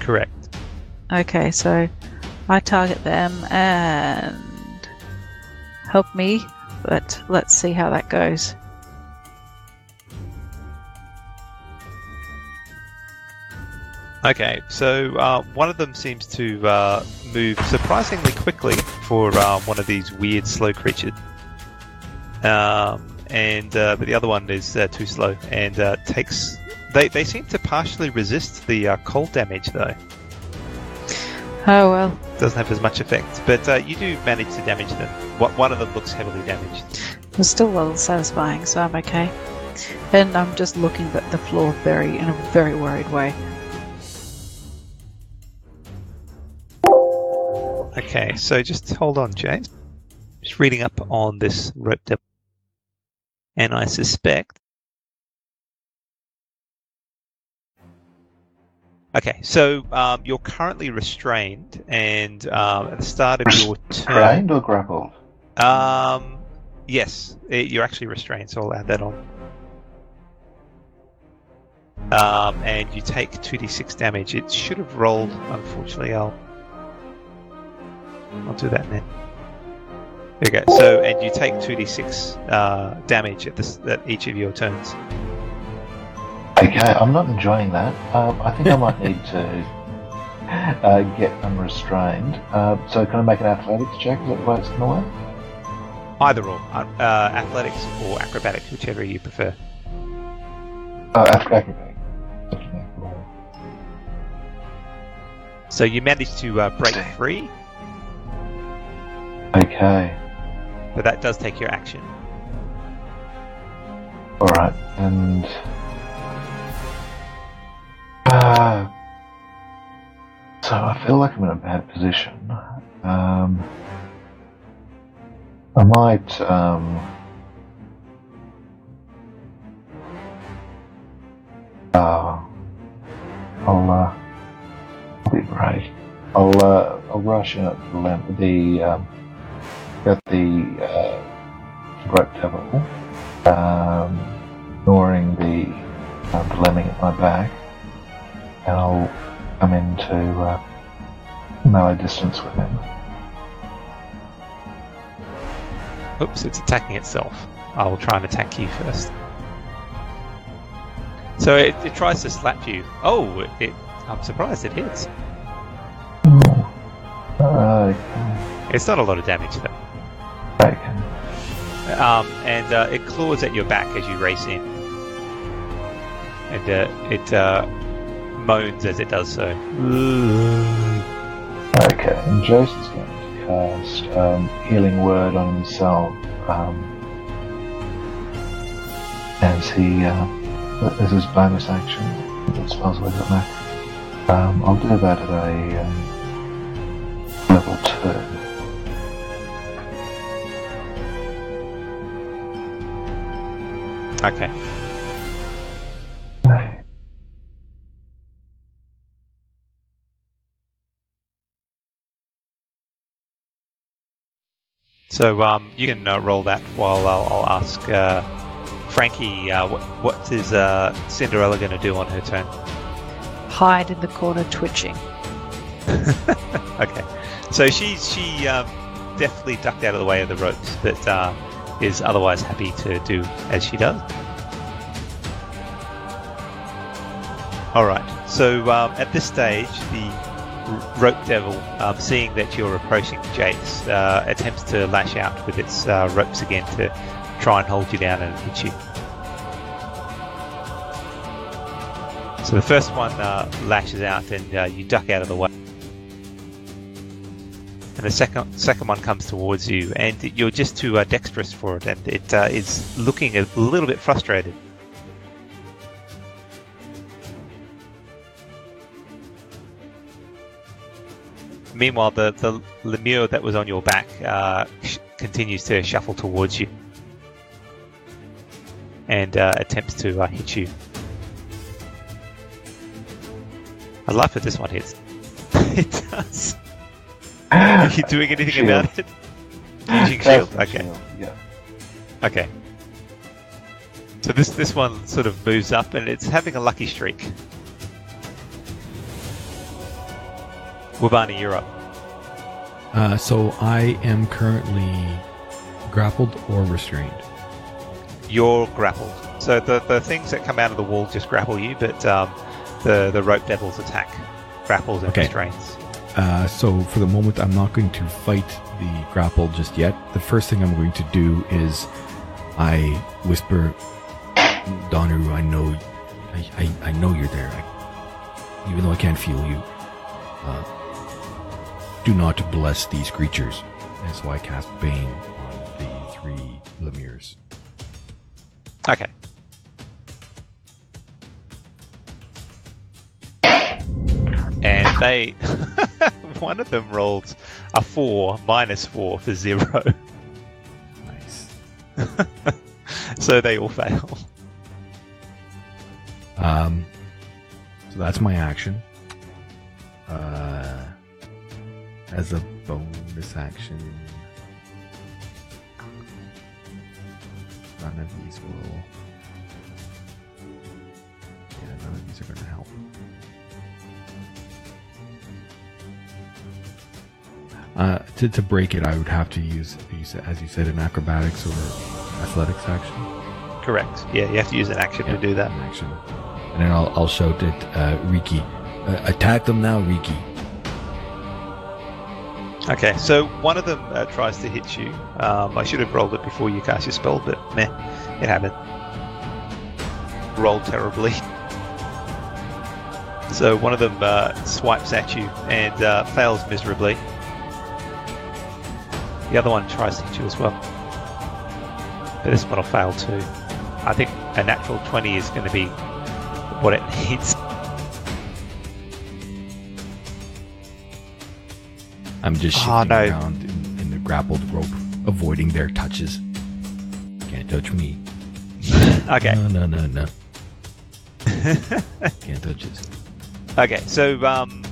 Correct. Okay, so I target them and help me, but let's see how that goes. Okay, so uh, one of them seems to uh, move surprisingly quickly for uh, one of these weird slow creatures, um, and uh, but the other one is uh, too slow and uh, takes. They, they seem to partially resist the uh, cold damage though. Oh well, Doesn't have as much effect, but uh, you do manage to damage them. What one of them looks heavily damaged. it was still well satisfying, so I'm okay. And I'm just looking at the floor very in a very worried way. Okay, so just hold on, James. Just reading up on this rope. And I suspect. Okay, so um, you're currently restrained, and um, at the start of your turn. Restrained or grappled? Um, yes, it, you're actually restrained, so I'll add that on. Um, and you take 2d6 damage. It should have rolled, unfortunately. I'll I'll do that then. Okay. So, and you take 2d6 uh, damage at this at each of your turns. Okay, I'm not enjoying that. Um, I think I might need to uh, get unrestrained. Uh, so can I make an athletics check that works in the way? Either or, uh, uh, athletics or acrobatics, whichever you prefer. Oh, acrobatics. So you manage to uh, break free, Okay. but that does take your action. Alright, and. Uh, so I feel like I'm in a bad position. Um, I might. Um, uh, I'll uh, I'll be brave. I'll uh, I'll rush in the limp, the um, got the uh, rope devil, um, ignoring the uh, the lemming at my back, and I'll come into uh, melee distance with him. Oops, it's attacking itself. I will try and attack you first. So it, it tries to slap you. Oh, it, it, I'm surprised it hits. Uh, It's not a lot of damage though. Um, and uh, it claws at your back as you race in. And uh, it uh, moans as it does so. Okay, and Jason's going to cast um, Healing Word on himself um, as he, uh, as his bonus action. That spells it now. Um, I'll do that at a um, level 2. Okay. So um, you can uh, roll that while I'll, I'll ask uh, Frankie uh, what, what is uh, Cinderella going to do on her turn. Hide in the corner, twitching. okay. So she she um, definitely ducked out of the way of the ropes, but uh, is otherwise happy to do as she does. All right. So um, at this stage, the rope devil, um, seeing that you're approaching Jace, uh, attempts to lash out with its uh, ropes again to try and hold you down and hit you. So the first one uh, lashes out, and uh, you duck out of the way. And the second second one comes towards you, and you're just too uh, dexterous for it, and it uh, is looking a little bit frustrated. Meanwhile, the, the lemure that was on your back uh, sh- continues to shuffle towards you and uh, attempts to uh, hit you. I laugh if this one hits. it does. Are you doing anything Shield. about it? Using shield. Okay. shield, Yeah. Okay. So this this one sort of moves up and it's having a lucky streak. Wabani, you're up. Uh, so I am currently grappled or restrained. You're grappled. So the, the things that come out of the wall just grapple you, but um, the the rope devils attack grapples and Okay. restraints. Uh, so for the moment, I'm not going to fight the grapple just yet. The first thing I'm going to do is I whisper, Donu, I know, I, I, I know you're there. I, even though I can't feel you, uh, do not bless these creatures. And so I cast Bane on the three Lemures. Okay. they, one of them rolled a four minus four for zero, Nice. so they all fail. Um, so that's my action. Uh, as a bonus action, none of these will. Yeah, none of these are going to help. Uh, to, to break it, I would have to use, as you said, an acrobatics or athletics action. Correct. Yeah, you have to use an action to do that. An action. And then I'll, I'll shout at uh, Riki. Uh, attack them now, Riki. Okay, so one of them uh, tries to hit you. Um, I should have rolled it before you cast your spell, but meh, it happened. Rolled terribly. So one of them uh, swipes at you and uh, fails miserably. The other one tries to hit you as well. But this one will fail too. I think a natural 20 is going to be what it needs. I'm just shifting Oh, no. around in, in the grappled rope, avoiding their touches. Can't touch me. Okay. No, no, no, no. Can't touch us. Okay, so um,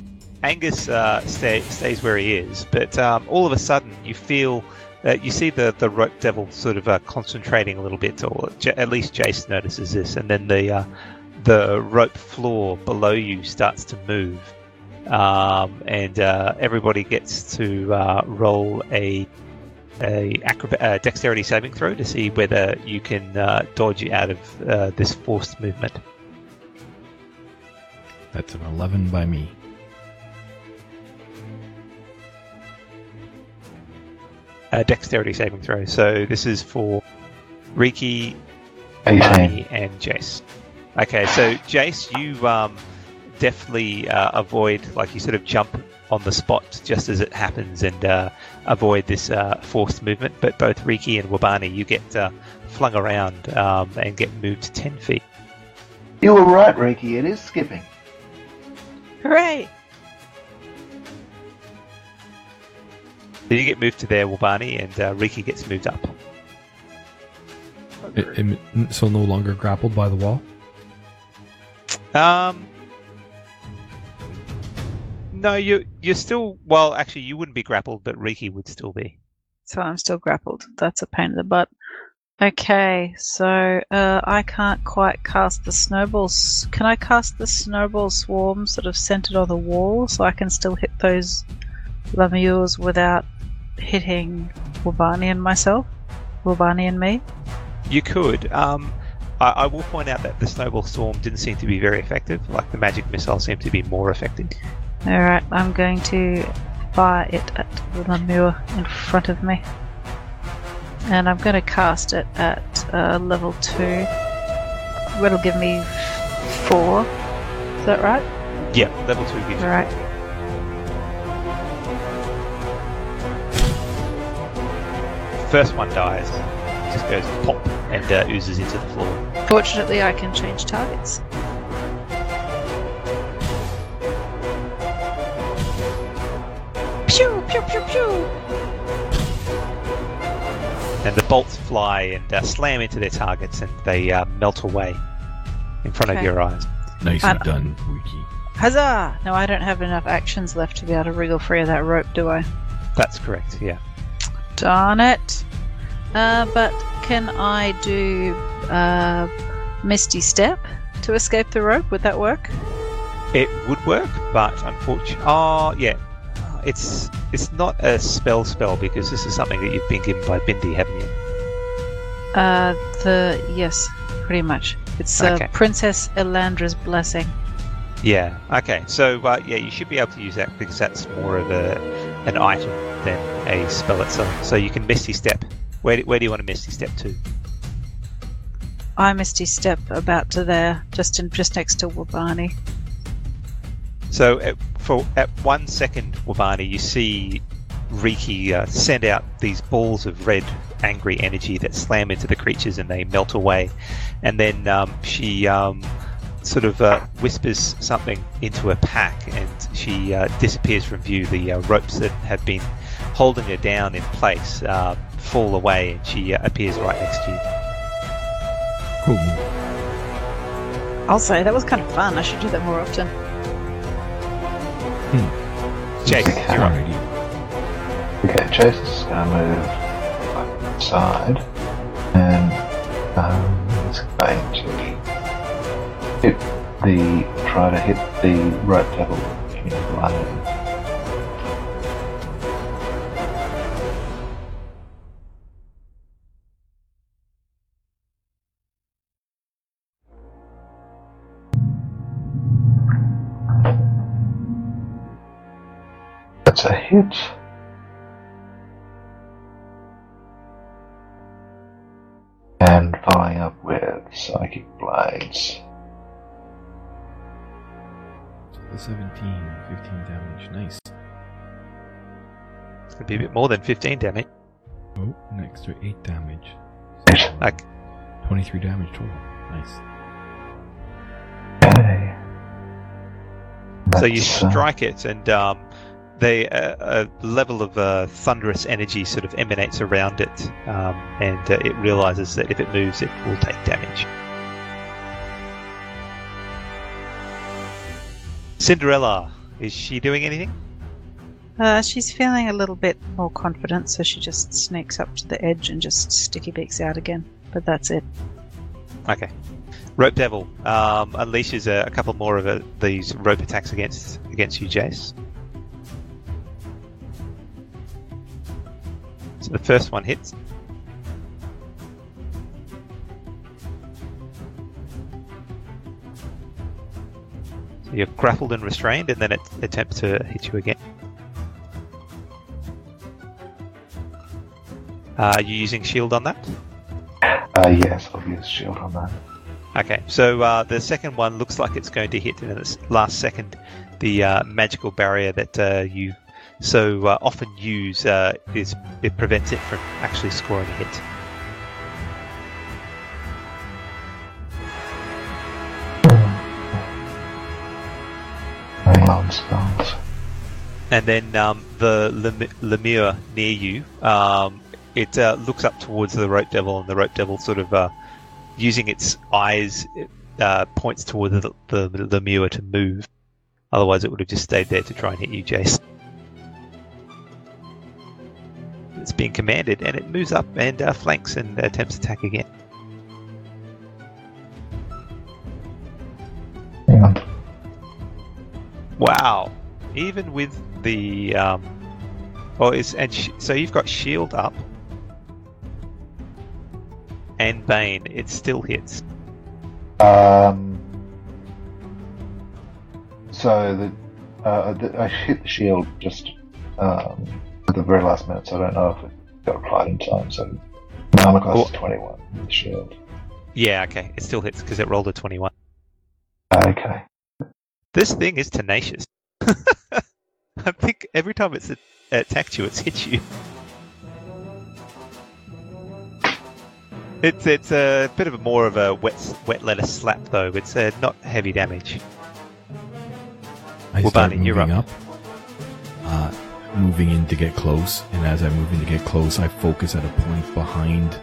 Angus uh, stay, stays where he is, but um, all of a sudden you feel that you see the, the rope devil sort of uh, concentrating a little bit, or J- at least Jace notices this, and then the uh, the rope floor below you starts to move, um, and uh, everybody gets to uh, roll a a acrobat, uh, dexterity saving throw to see whether you can dodge out of this forced movement. That's an 11 by me. Uh, dexterity saving throw. So this is for Riki, 18. And Jace. Okay, so Jace, you um, definitely uh, avoid, like you sort of jump on the spot just as it happens and uh, avoid this uh, forced movement. But both Riki and Wabani, you get uh, flung around um, and get moved 10 feet. You were right, Riki. It is skipping. Hooray! So you get moved to there, Wabani, and uh, Riki gets moved up. It- it- so no longer grappled by the wall? Um, no, you you're still well. Actually, you wouldn't be grappled, but Riki would still be. So I'm still grappled. That's a pain in the butt. Okay, so uh, I can't quite cast the snowballs. Can I cast the snowball swarms sort of centered on the wall so I can still hit those lemures without hitting Wabani and myself? Wabani and me? You could. Um, I, I will point out that the snowball storm didn't seem to be very effective. Like the magic missile seemed to be more effective. Alright, I'm going to fire it at the lemure in front of me. And I'm going to cast it at uh, level 2. That'll give me 4. Is that right? Yeah, level two gives you. Alright. First one dies, just goes pop and uh, oozes into the floor. Fortunately, I can change targets. Pew, pew, pew, pew. And the bolts fly and uh, slam into their targets, and they uh, melt away in front of your eyes. Nicely And- done, Wiki. Huzzah! No, I don't have enough actions left to be able to wriggle free of that rope, do I? That's correct. Yeah. Darn it. Uh, but can I do uh, Misty Step to escape the rope? Would that work? It would work, but unfortunately, oh yeah, it's it's not a spell spell because this is something that you've been given by Bindi, haven't you? Uh, the yes, pretty much. It's uh, Okay. Princess Elandra's blessing. Yeah. Okay. So uh, yeah, you should be able to use that because that's more of a an item than a spell itself. So you can Misty Step. Where do, where do you want to Misty Step to? I Misty Step about to there, just in just next to Wabani. So at, for at one second, Wabani, you see Riki uh, send out these balls of red, angry energy that slam into the creatures and they melt away. And then um, she um, sort of uh, whispers something into a pack and she uh, disappears from view. The uh, ropes that have been holding her down in place uh, fall away and she uh, appears right next to you. Cool. I'll say that was kind of fun. I should do that more often. Jake, Okay. you're up. Alrighty. Okay, Jason's just going to move outside and um, he's going to hit the try to hit the in London. That's a hit. And following up with Psychic Blades. The 17, 15 damage. Nice. It's going to be a bit more than 15 damage. Oh, an extra 8 damage. Eight. Like, 23 damage total. Nice. Okay. So you uh, strike it, and um, they, uh, a level of uh, thunderous energy sort of emanates around it, um, and uh, it realizes that if it moves, it will take damage. Cinderella, is she doing anything? Uh, she's feeling a little bit more confident, so she just sneaks up to the edge and just sticky beaks out again. But that's it. Okay. Rope Devil um, unleashes a, a couple more of uh these rope attacks against against you, Jace. So the first one hits. You're grappled and restrained, and then it attempts to hit you again. Uh, are you using shield on that? Uh, yes, I'll use shield on that. Okay, so uh, the second one looks like it's going to hit in its last second. The uh, magical barrier that uh, you so uh, often use uh, is it prevents it from actually scoring a hit. Hang on, spells. And then um, the lem- lemure near you, um, it uh, looks up towards the rope devil, and the rope devil sort of uh, using its eyes uh, points towards the, the, the lemure to move. Otherwise, it would have just stayed there to try and hit you, Jace. It's being commanded, and it moves up and uh, flanks and attempts attack again. Wow! Even with the um, well, it's and sh- so you've got shield up and Bane. It still hits. Um, so the, uh, the, I hit the shield just um, at the very last minute, so I don't know if it got applied in time. So armor class Well- is 21 the shield. Yeah, okay, it still hits because it rolled a twenty-one. Okay. This thing is tenacious. I think every time it's attacked you, it's hit you. It's it's a bit of a more of a wet wet lettuce slap though. It's uh, not heavy damage. I Well, start Barney, moving up, uh, moving in to get close, and as I move in to get close, I focus at a point behind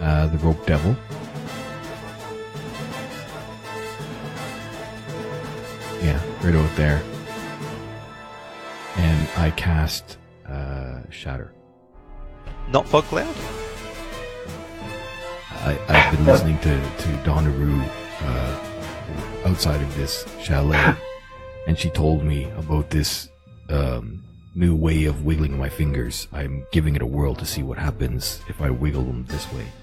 uh, the rope devil. Yeah, right out there. And I cast uh, Shatter. Not fog cloud. I, I've been listening to, to Donnaroo uh, outside of this chalet, and she told me about this um, new way of wiggling my fingers. I'm giving it a whirl to see what happens if I wiggle them this way.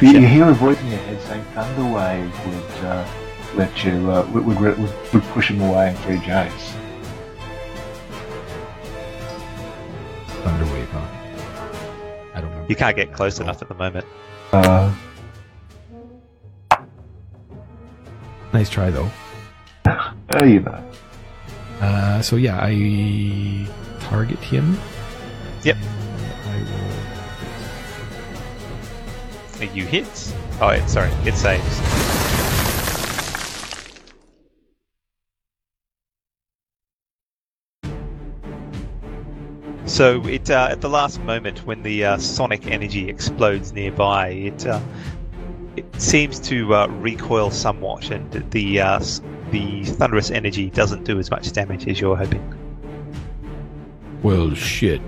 You, you hear a voice in your head saying Thunder Wave would uh, let you, uh, would, would, would, would push him away and free Jace. Thunderwave, huh? I don't remember. You can't get close enough at the moment. Uh, Nice try though. uh, you know. Uh, so yeah, I target him. Yep. I will. You hit. Oh, it, sorry, it saves. So it uh, at the last moment when the uh, sonic energy explodes nearby, it uh, it seems to uh, recoil somewhat, and the uh, the thunderous energy doesn't do as much damage as you're hoping. Well, shit.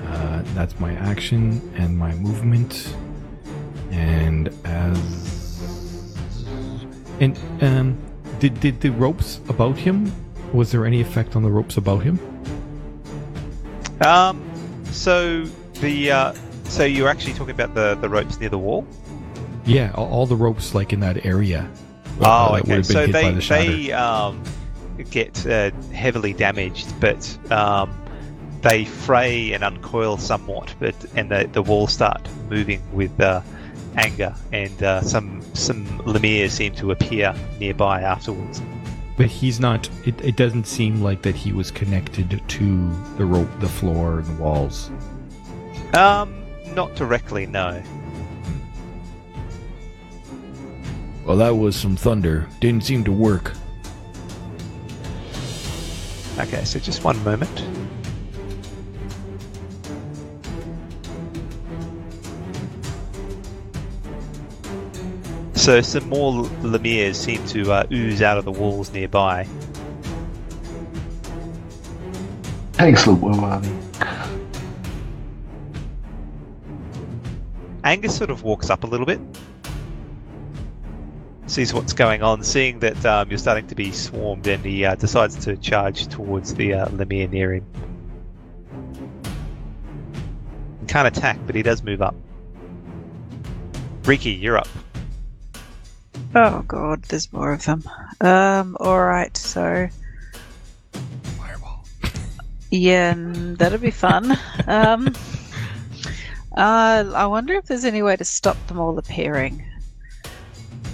Uh, that's my action and my movement. And as. And, um, did, did the ropes about him? Was there any effect on the ropes about him? Um, so the uh, so you're actually talking about the the ropes near the wall. Yeah, all, all the ropes, like in that area. uh, Oh, that okay. So they the they um, get uh, heavily damaged, but um, they fray and uncoil somewhat. But and the the walls start moving with uh, anger, and uh, some some Lemure seem to appear nearby afterwards. But he's not. It, it doesn't seem like that he was connected to the rope, the floor, and the walls. Um, not directly, no. Well, that was some thunder. Didn't seem to work. Okay, so just one moment. So some more Lemures seem to uh, ooze out of the walls nearby. Excellent work, Marty. Angus sort of walks up a little bit, sees what's going on, seeing that um, you're starting to be swarmed, and he uh, decides to charge towards the uh, Lemure near him. He can't attack, but he does move up. Riki, you're up. Oh god, there's more of them. Um, alright, so Fireball. yeah, that'll be fun. um, uh, I wonder if there's any way to stop them all appearing.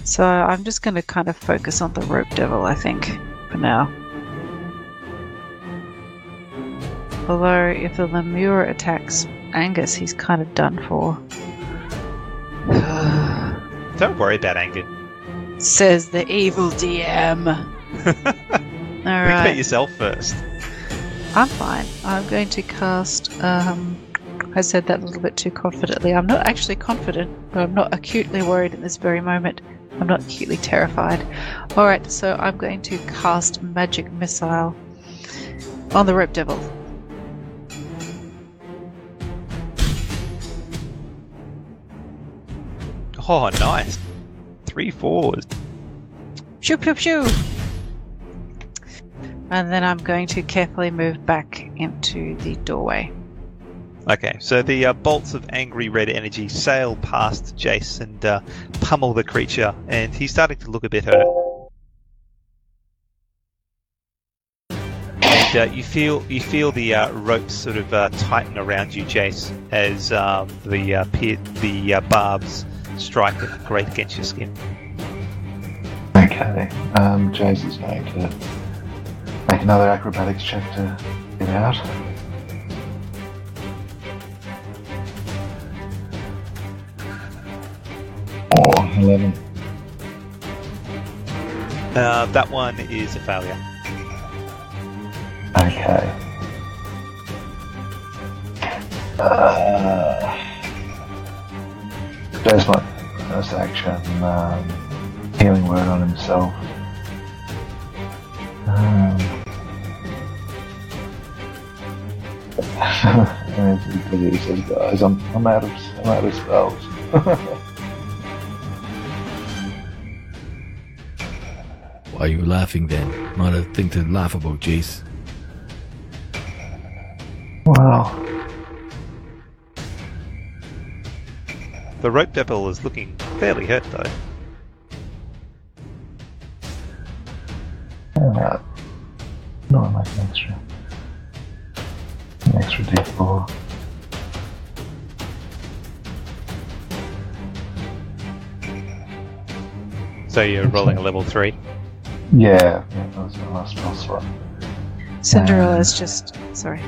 So I'm just going to kind of focus on the rope devil, I think, for now. Although, if the Lemure attacks Angus, he's kind of done for. Don't worry about Angus. Says the evil DM. Think All yourself first. I'm fine. I'm going to cast. Um, I said that a little bit too confidently. I'm not actually confident, but I'm not acutely worried at this very moment. I'm not acutely terrified. All right, so I'm going to cast magic missile on the rope devil. Oh, nice. Three fours. Shoo, shoo, shoo. And then I'm going to carefully move back into the doorway. Okay, so the uh, bolts of angry red energy sail past Jace and uh, pummel the creature, and he's starting to look a bit hurt. And uh, you feel you feel the uh, ropes sort of uh, tighten around you, Jace, as um, the uh, pe- the uh, barbs strike and grate against your skin. Okay. Um, Jace is going to make another acrobatics check to get out. Oh, 11. Uh, that one is a failure. Okay. Uh, Jace might first action um, healing word on himself. Um, he says, guys, I'm, I'm out of I'm out of spells. Why are you laughing then? Not a thing to laugh about, Jace. wow. The rope devil is looking fairly hurt though. Uh, no, I like an extra. An extra d4. So you're rolling a level three. Yeah, yeah, that was my last spell slot. Cinderella's just. Sorry.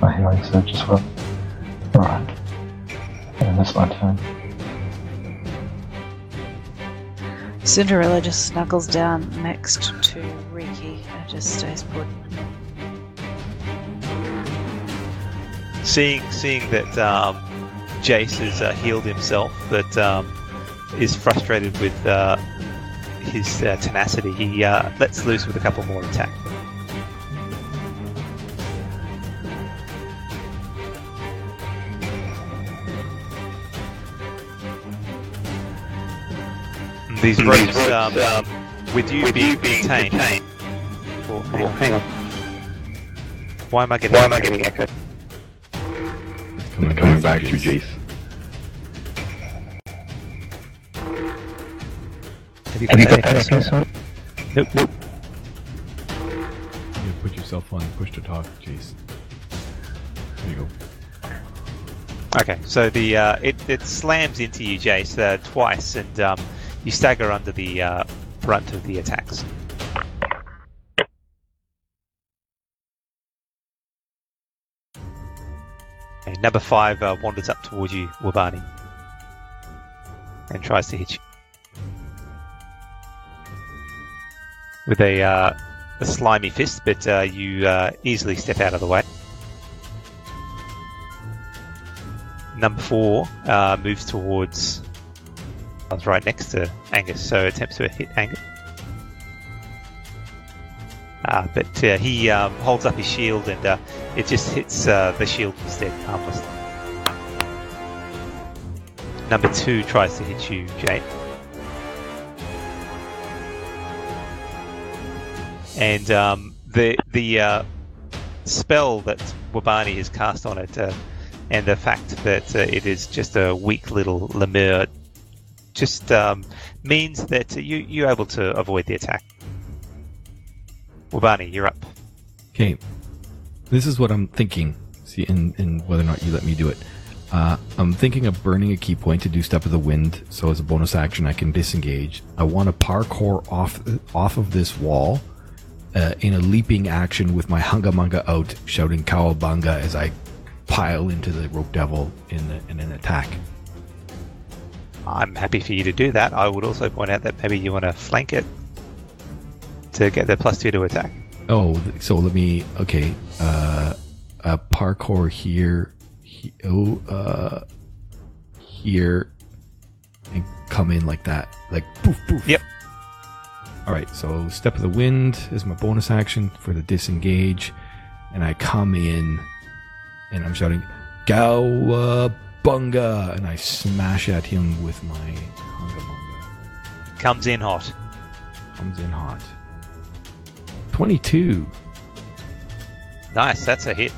My healing surge as well. Alright. And that's my turn. Cinderella just snuggles down next to Riki and just stays put. seeing seeing that um, Jace has uh, healed himself, but um, is frustrated with uh, his uh, tenacity, he uh, lets loose with a couple more attack. These ropes, um, with you being detained. Oh, hang on, hang on. Why am I getting? Why am I getting echoed? Coming, Coming back to you, Jace. Have you got, that? Nope. nope. You put yourself on push to talk, Jace. There you go. Okay, so the uh, it it slams into you, Jace, uh, twice, and um, you stagger under the uh, brunt of the attacks. Number five uh, wanders up towards you, Wabani, and tries to hit you with a uh, a slimy fist, but uh, you uh, easily step out of the way. Number four uh, moves towards Was right next to Angus, so attempts to hit Angus. Uh, but uh, he um, holds up his shield and uh, it just hits uh, the shield instead, harmlessly. Number two tries to hit you, Jay. And um, the the uh, spell that Wabani has cast on it, uh, and the fact that it is just a weak little Lemure, just um, means that you you're able to avoid the attack. Wabani, you're up. Okay, this is what I'm thinking. See, in, in whether or not you let me do it. Uh, I'm thinking of burning a ki point to do Step of the Wind, so as a bonus action I can disengage. I want to parkour off off of this wall uh, in a leaping action with my Hunga Munga out, shouting Cowabunga as I pile into the Rope Devil in, the, in an attack. I'm happy for you to do that. I would also point out that maybe you want to flank it to get the plus two to attack. Oh, so let me. Okay, uh, uh parkour here. he- oh, uh, here, and come in like that, like poof poof. Yep. All right, so step of the wind is my bonus action for the disengage, and I come in, and I'm shouting, "Gawabunga!" and I smash at him with my hunga munga. Comes in hot. Comes in hot. Twenty-two. Nice, that's a hit.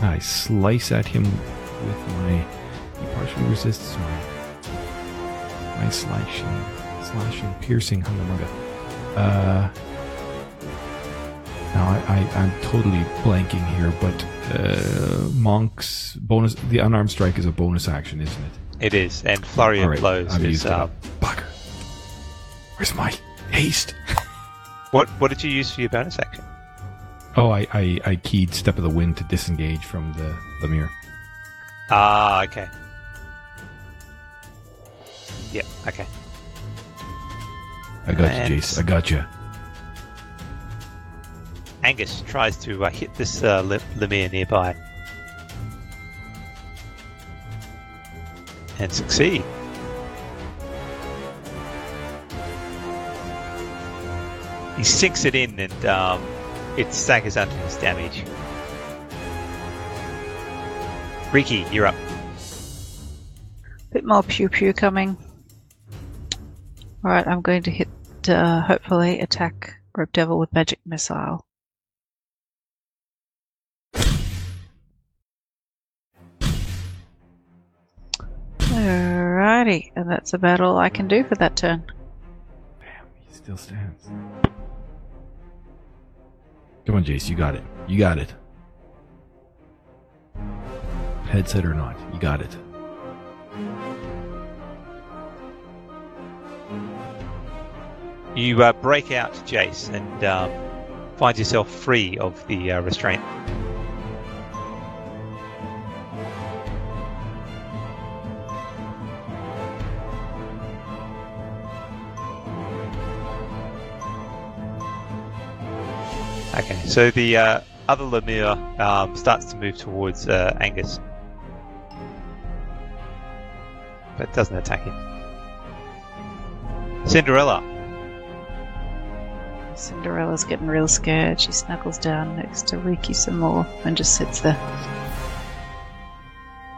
I slice at him with my. He partially resists my. My slashing, slashing, piercing hungamunga. Uh. Now I, I I'm totally blanking here, but uh, monk's bonus. The unarmed strike is a bonus action, isn't it? It is, and flurry of right, blows I've is. Uh. Bugger. Where's my haste? what what did you use for your bonus action? Oh, I, I I keyed step of the wind to disengage from the the mirror. Ah, okay. Yeah, okay. I got And- you, Jace. I got you. Angus tries to uh, hit this uh, Le- Lemure nearby. And succeed. He sinks it in and um, it staggers under his damage. Riki, you're up. Bit more pew pew coming. Alright, I'm going to hit, uh, hopefully, attack Rope Devil with Magic Missile. Alrighty, and that's about all I can do for that turn. Damn, he still stands. Come on, Jace, you got it. You got it. Headset or not, you got it. You uh, break out, Jace, and um, find yourself free of the uh, restraint. So the uh, other Lemure um, starts to move towards uh, Angus, but doesn't attack him. Cinderella. Cinderella's getting real scared. She snuggles down next to Riki some more and just sits there.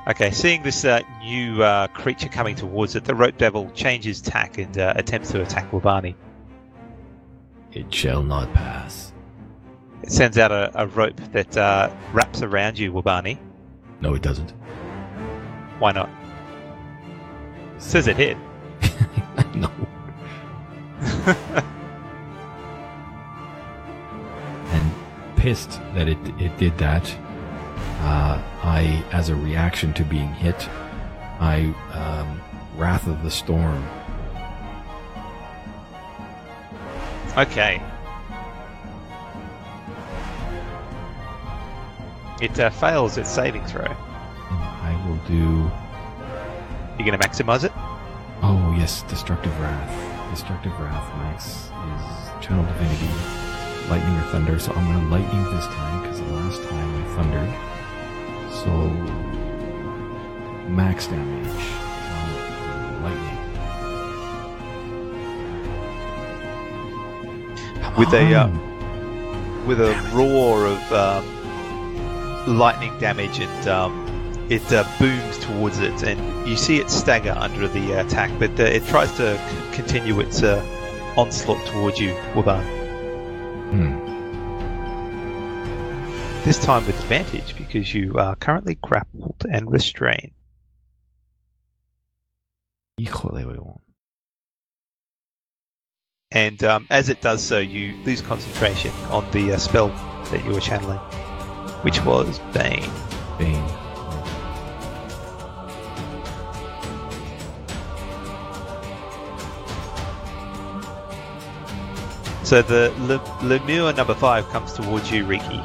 Okay, seeing this uh, new uh, creature coming towards it, the rope devil changes tack and uh, attempts to attack Wabani. It shall not pass. It sends out a, a rope that uh, wraps around you, Wabani. No, it doesn't. Why not? Says it hit. no. and pissed that it it did that, uh, I, as a reaction to being hit, I um, Wrath of the Storm. Okay. It uh, fails its saving throw. I will do. You're going to maximize it? Oh yes, Destructive Wrath. Destructive Wrath max is Channel Divinity, Lightning or Thunder. So I'm gonna Lightning this time because the last time I thundered. So max damage. Um, lightning. With a, uh, with a Damn it. roar of um, lightning damage, and um, it uh, booms towards it, and you see it stagger under the attack, but uh, it tries to c- continue its uh, onslaught towards you, Waban. Hmm. This time with advantage because you are currently grappled and restrained. Híjole, weón. And um, as it does so, you lose concentration on the uh, spell that you were channeling, which was Bane. Bane. So the Le- Lemure number five comes towards you, Riki.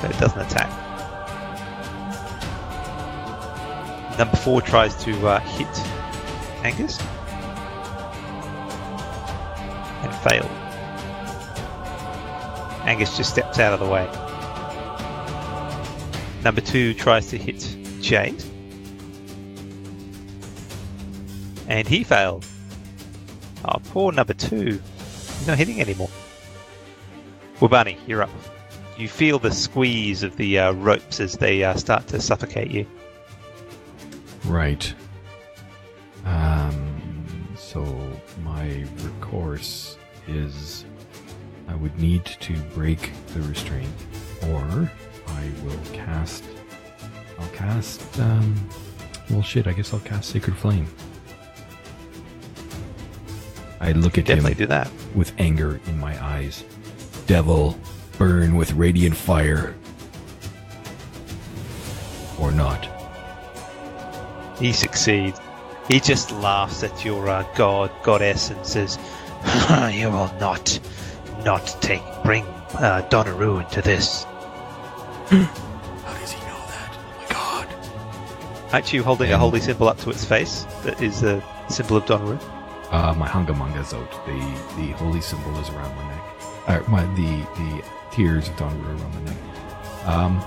But it doesn't attack. Number four tries to uh, hit Angus and failed. Angus just steps out of the way. Number two tries to hit Jace. And he failed. Oh, poor number two. He's not hitting anymore. Wabani, you're up. You feel the squeeze of the uh, ropes as they uh, start to suffocate you. Right. Um, so my recourse is I would need to break the restraint, or I will cast. I'll cast. Um, well, shit. I guess I'll cast Sacred Flame. I look at Definitely him do that. with anger in my eyes. Devil, burn with radiant fire. Or not. He succeeds. He just laughs at your uh, god, goddess, and says, "You will not, not take bring uh, Donnaroo into this." How does he know that? Oh my god. Aren't you holding a holy symbol up to its face that is a symbol of Donnaroo? Uh, my Hangamanga's out. The the holy symbol is around my neck. Uh, my the the tears of Donru around my neck. Um.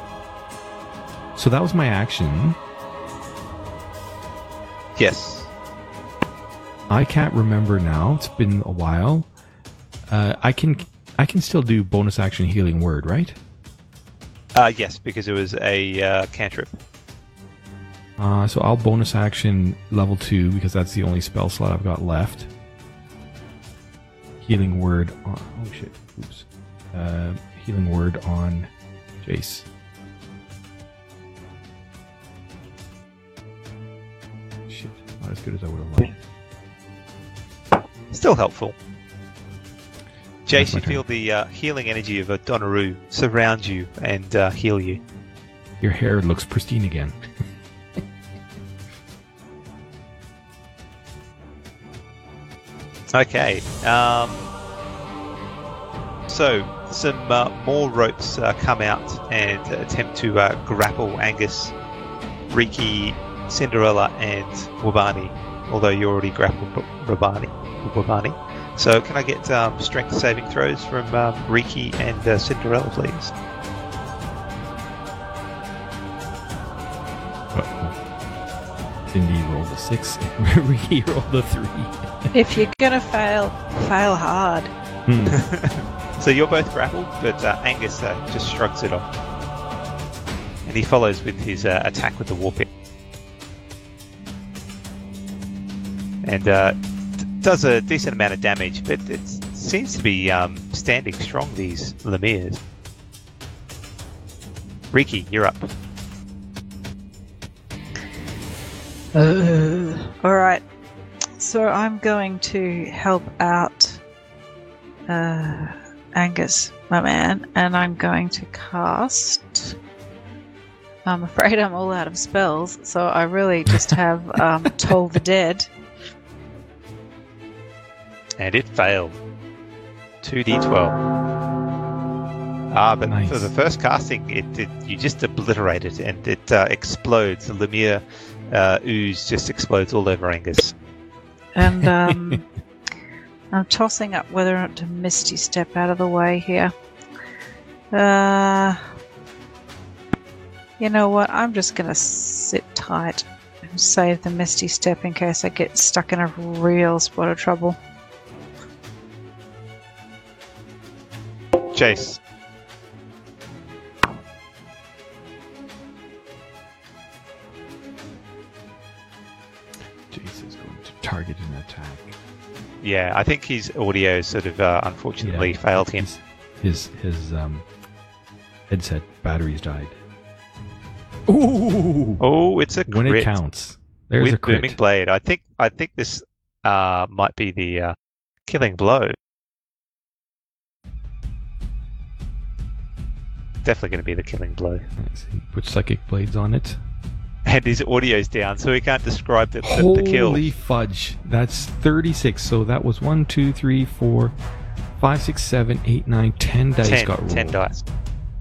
So that was my action. Yes. I can't remember now. It's been a while. Uh, I can I can still do bonus action healing word, right? Uh, yes, because it was a uh, cantrip. Uh, so I'll bonus action level two because that's the only spell slot I've got left. Healing word on oh shit, oops. Uh, healing word on Jace. Shit, not as good as I would have liked. Still helpful. Jace, you feel the uh, healing energy of a Donnaroo surround you and uh, heal you. Your hair looks pristine again. Okay. Um, so, some uh, more ropes uh, come out and attempt to uh, grapple Angus, Riki, Cinderella, and Wabani. Although you already grappled. Wabani. So, can I get um, strength saving throws from um, Riki and uh, Cinderella, please? Cindy rolled a six. Riki rolled a three. If you're gonna fail, fail hard. Hmm. So you're both grappled, but uh, Angus uh, just shrugs it off. And he follows with his uh, attack with the warping. And uh, d- does a decent amount of damage, but it seems to be um, standing strong, these Lemures. Riki, you're up. Uh, all right. So I'm going to help out uh, Angus, my man, and I'm going to cast. I'm afraid I'm all out of spells, so I really just have um, Toll the Dead. And it failed. 2d12. Ah, but Nice. for the first casting, it, it you just obliterate it and it uh, explodes. The Lemure uh, ooze just explodes all over Angus. And um, I'm tossing up whether or not to Misty Step out of the way here. Uh, you know what? I'm just going to sit tight and save the Misty Step in case I get stuck in a real spot of trouble. Jace. Jace is going to target an attack. Yeah, I think his audio sort of uh, unfortunately failed him. His his, his um, headset batteries died. Ooh! Oh, it's a crit. when it counts. There's with a crit. booming blade. I think I think this uh, might be the uh, killing blow. Definitely going to be the killing blow. Let's see. Put psychic blades on it. And his audio's down, so he can't describe the, the, the kill. Holy fudge! That's thirty-six. So that was one, two, three, four, five, six, seven, eight, nine, ten dice 10, got rolled. 10 dice.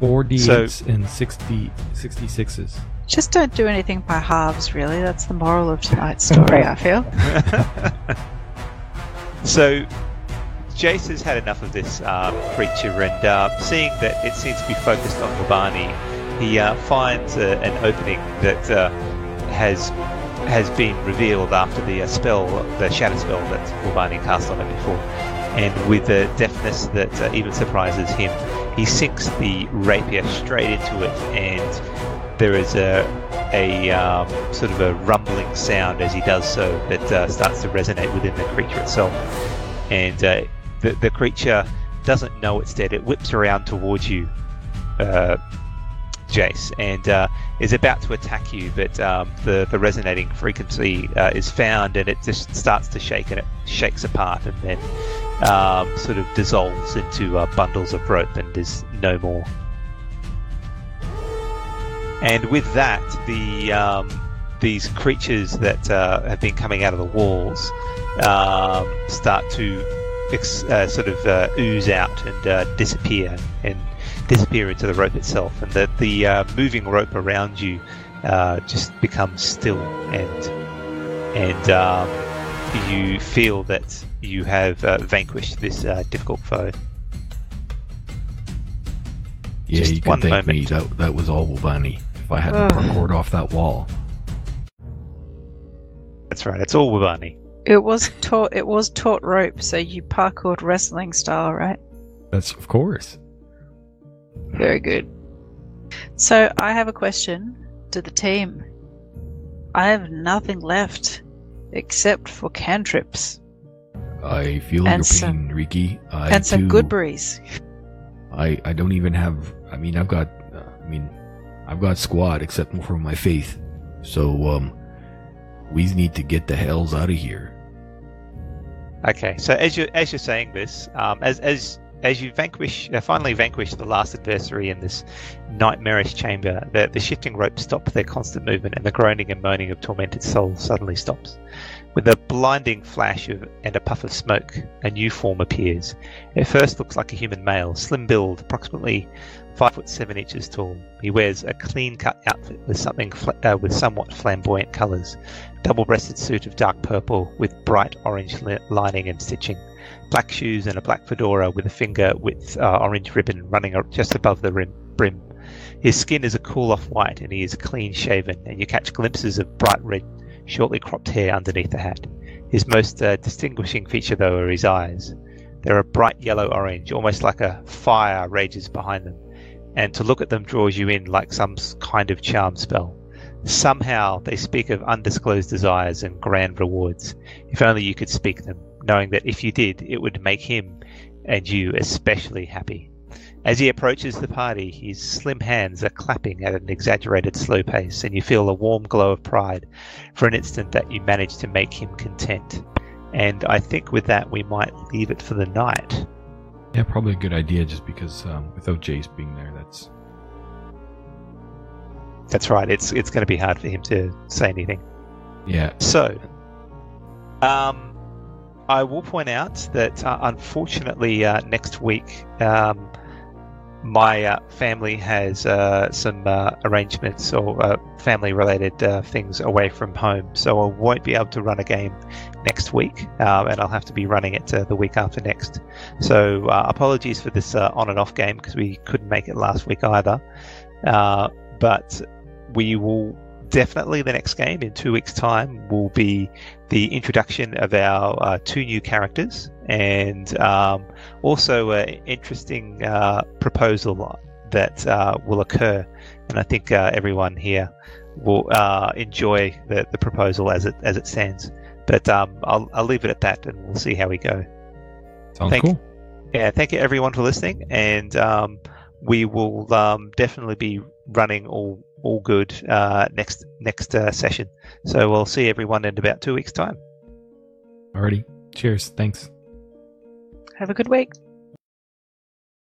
Four d8s and 60, 66s. Just don't do anything by halves, really. That's the moral of tonight's story, I feel. so, Jace has had enough of this uh, creature, and uh, seeing that it seems to be focused on Wabani, he uh, finds uh, an opening that uh, has has been revealed after the uh, spell, the shadow spell that Wabani cast on it before. And with a deftness that uh, even surprises him, he sinks the rapier straight into it, and there is a a um, sort of a rumbling sound as he does so that starts to resonate within the creature itself. And uh, the the creature doesn't know it's dead. It whips around towards you, uh, Jace, and uh, is about to attack you, but um, the the resonating frequency uh, is found, and it just starts to shake, and it shakes apart, and then um, sort of dissolves into uh, bundles of rope and is no more. And with that, the um, these creatures that uh, have been coming out of the walls um, start to ex- uh, sort of uh, ooze out and uh, disappear and disappear into the rope itself, and the the uh, moving rope around you uh, just becomes still, and and um, you feel that you have uh, vanquished this uh, difficult foe. Yeah, Just you can one thank me. That that was all Wabani. If I hadn't Ugh. parkoured off that wall. That's right. It's all Wabani. It was taut. It was taut rope, so you parkoured wrestling style, right? That's of course. Very good. So I have a question to the team. I have nothing left except for cantrips I feel And your some- pain, Riki. I and some good berries. I I don't even have. I mean, I've got. Uh, I mean, I've got squad except for my faith. So um, we need to get the hells out of here. Okay, so as you as you're saying this, um, as as as you vanquish, uh, finally vanquish the last adversary in this nightmarish chamber, the the shifting ropes stop their constant movement, and the groaning and moaning of tormented souls suddenly stops. With a blinding flash of and a puff of smoke, a new form appears. It first looks like a human male, slim build, approximately five foot seven inches tall. He wears a clean-cut outfit with something fla- uh, with somewhat flamboyant colours double-breasted suit of dark purple with bright orange li- lining and stitching, black shoes and a black fedora with a finger with uh, orange ribbon running just above the rim, brim. His skin is a cool-off white and he is clean-shaven, and you catch glimpses of bright red, shortly cropped hair underneath the hat. His most uh, distinguishing feature, though, are his eyes. They're a bright yellow-orange, almost like a fire rages behind them, and to look at them draws you in like some kind of charm spell. Somehow they speak of undisclosed desires and grand rewards. If only you could speak them, knowing that if you did, it would make him and you especially happy. As he approaches the party, his slim hands are clapping at an exaggerated slow pace, and you feel a warm glow of pride for an instant that you managed to make him content. And I think with that, we might leave it for the night. Yeah, probably a good idea. Just because um, without Jace being there, that's right. It's it's going to be hard for him to say anything. yeah. So, um, I will point out that uh, unfortunately uh, next week um, my uh, family has uh, some uh, arrangements or uh, family-related uh, things away from home, so I won't be able to run a game next week, um, and I'll have to be running it uh, the week after next. So uh, apologies for this uh, on and off game because we couldn't make it last week either, uh, but we will definitely the next game in two weeks' time will be the introduction of our uh, two new characters and um, also an interesting uh, proposal that uh, will occur. And I think uh, everyone here will uh, enjoy the, the proposal as it as it stands. But um, I'll, I'll leave it at that, and we'll see how we go. Sounds Thank- cool. Yeah, thank you everyone for listening, and um, we will um, definitely be running all all good uh, next next uh, session. So we'll see everyone in about two weeks' time. Alrighty. Cheers. Thanks. Have a good week.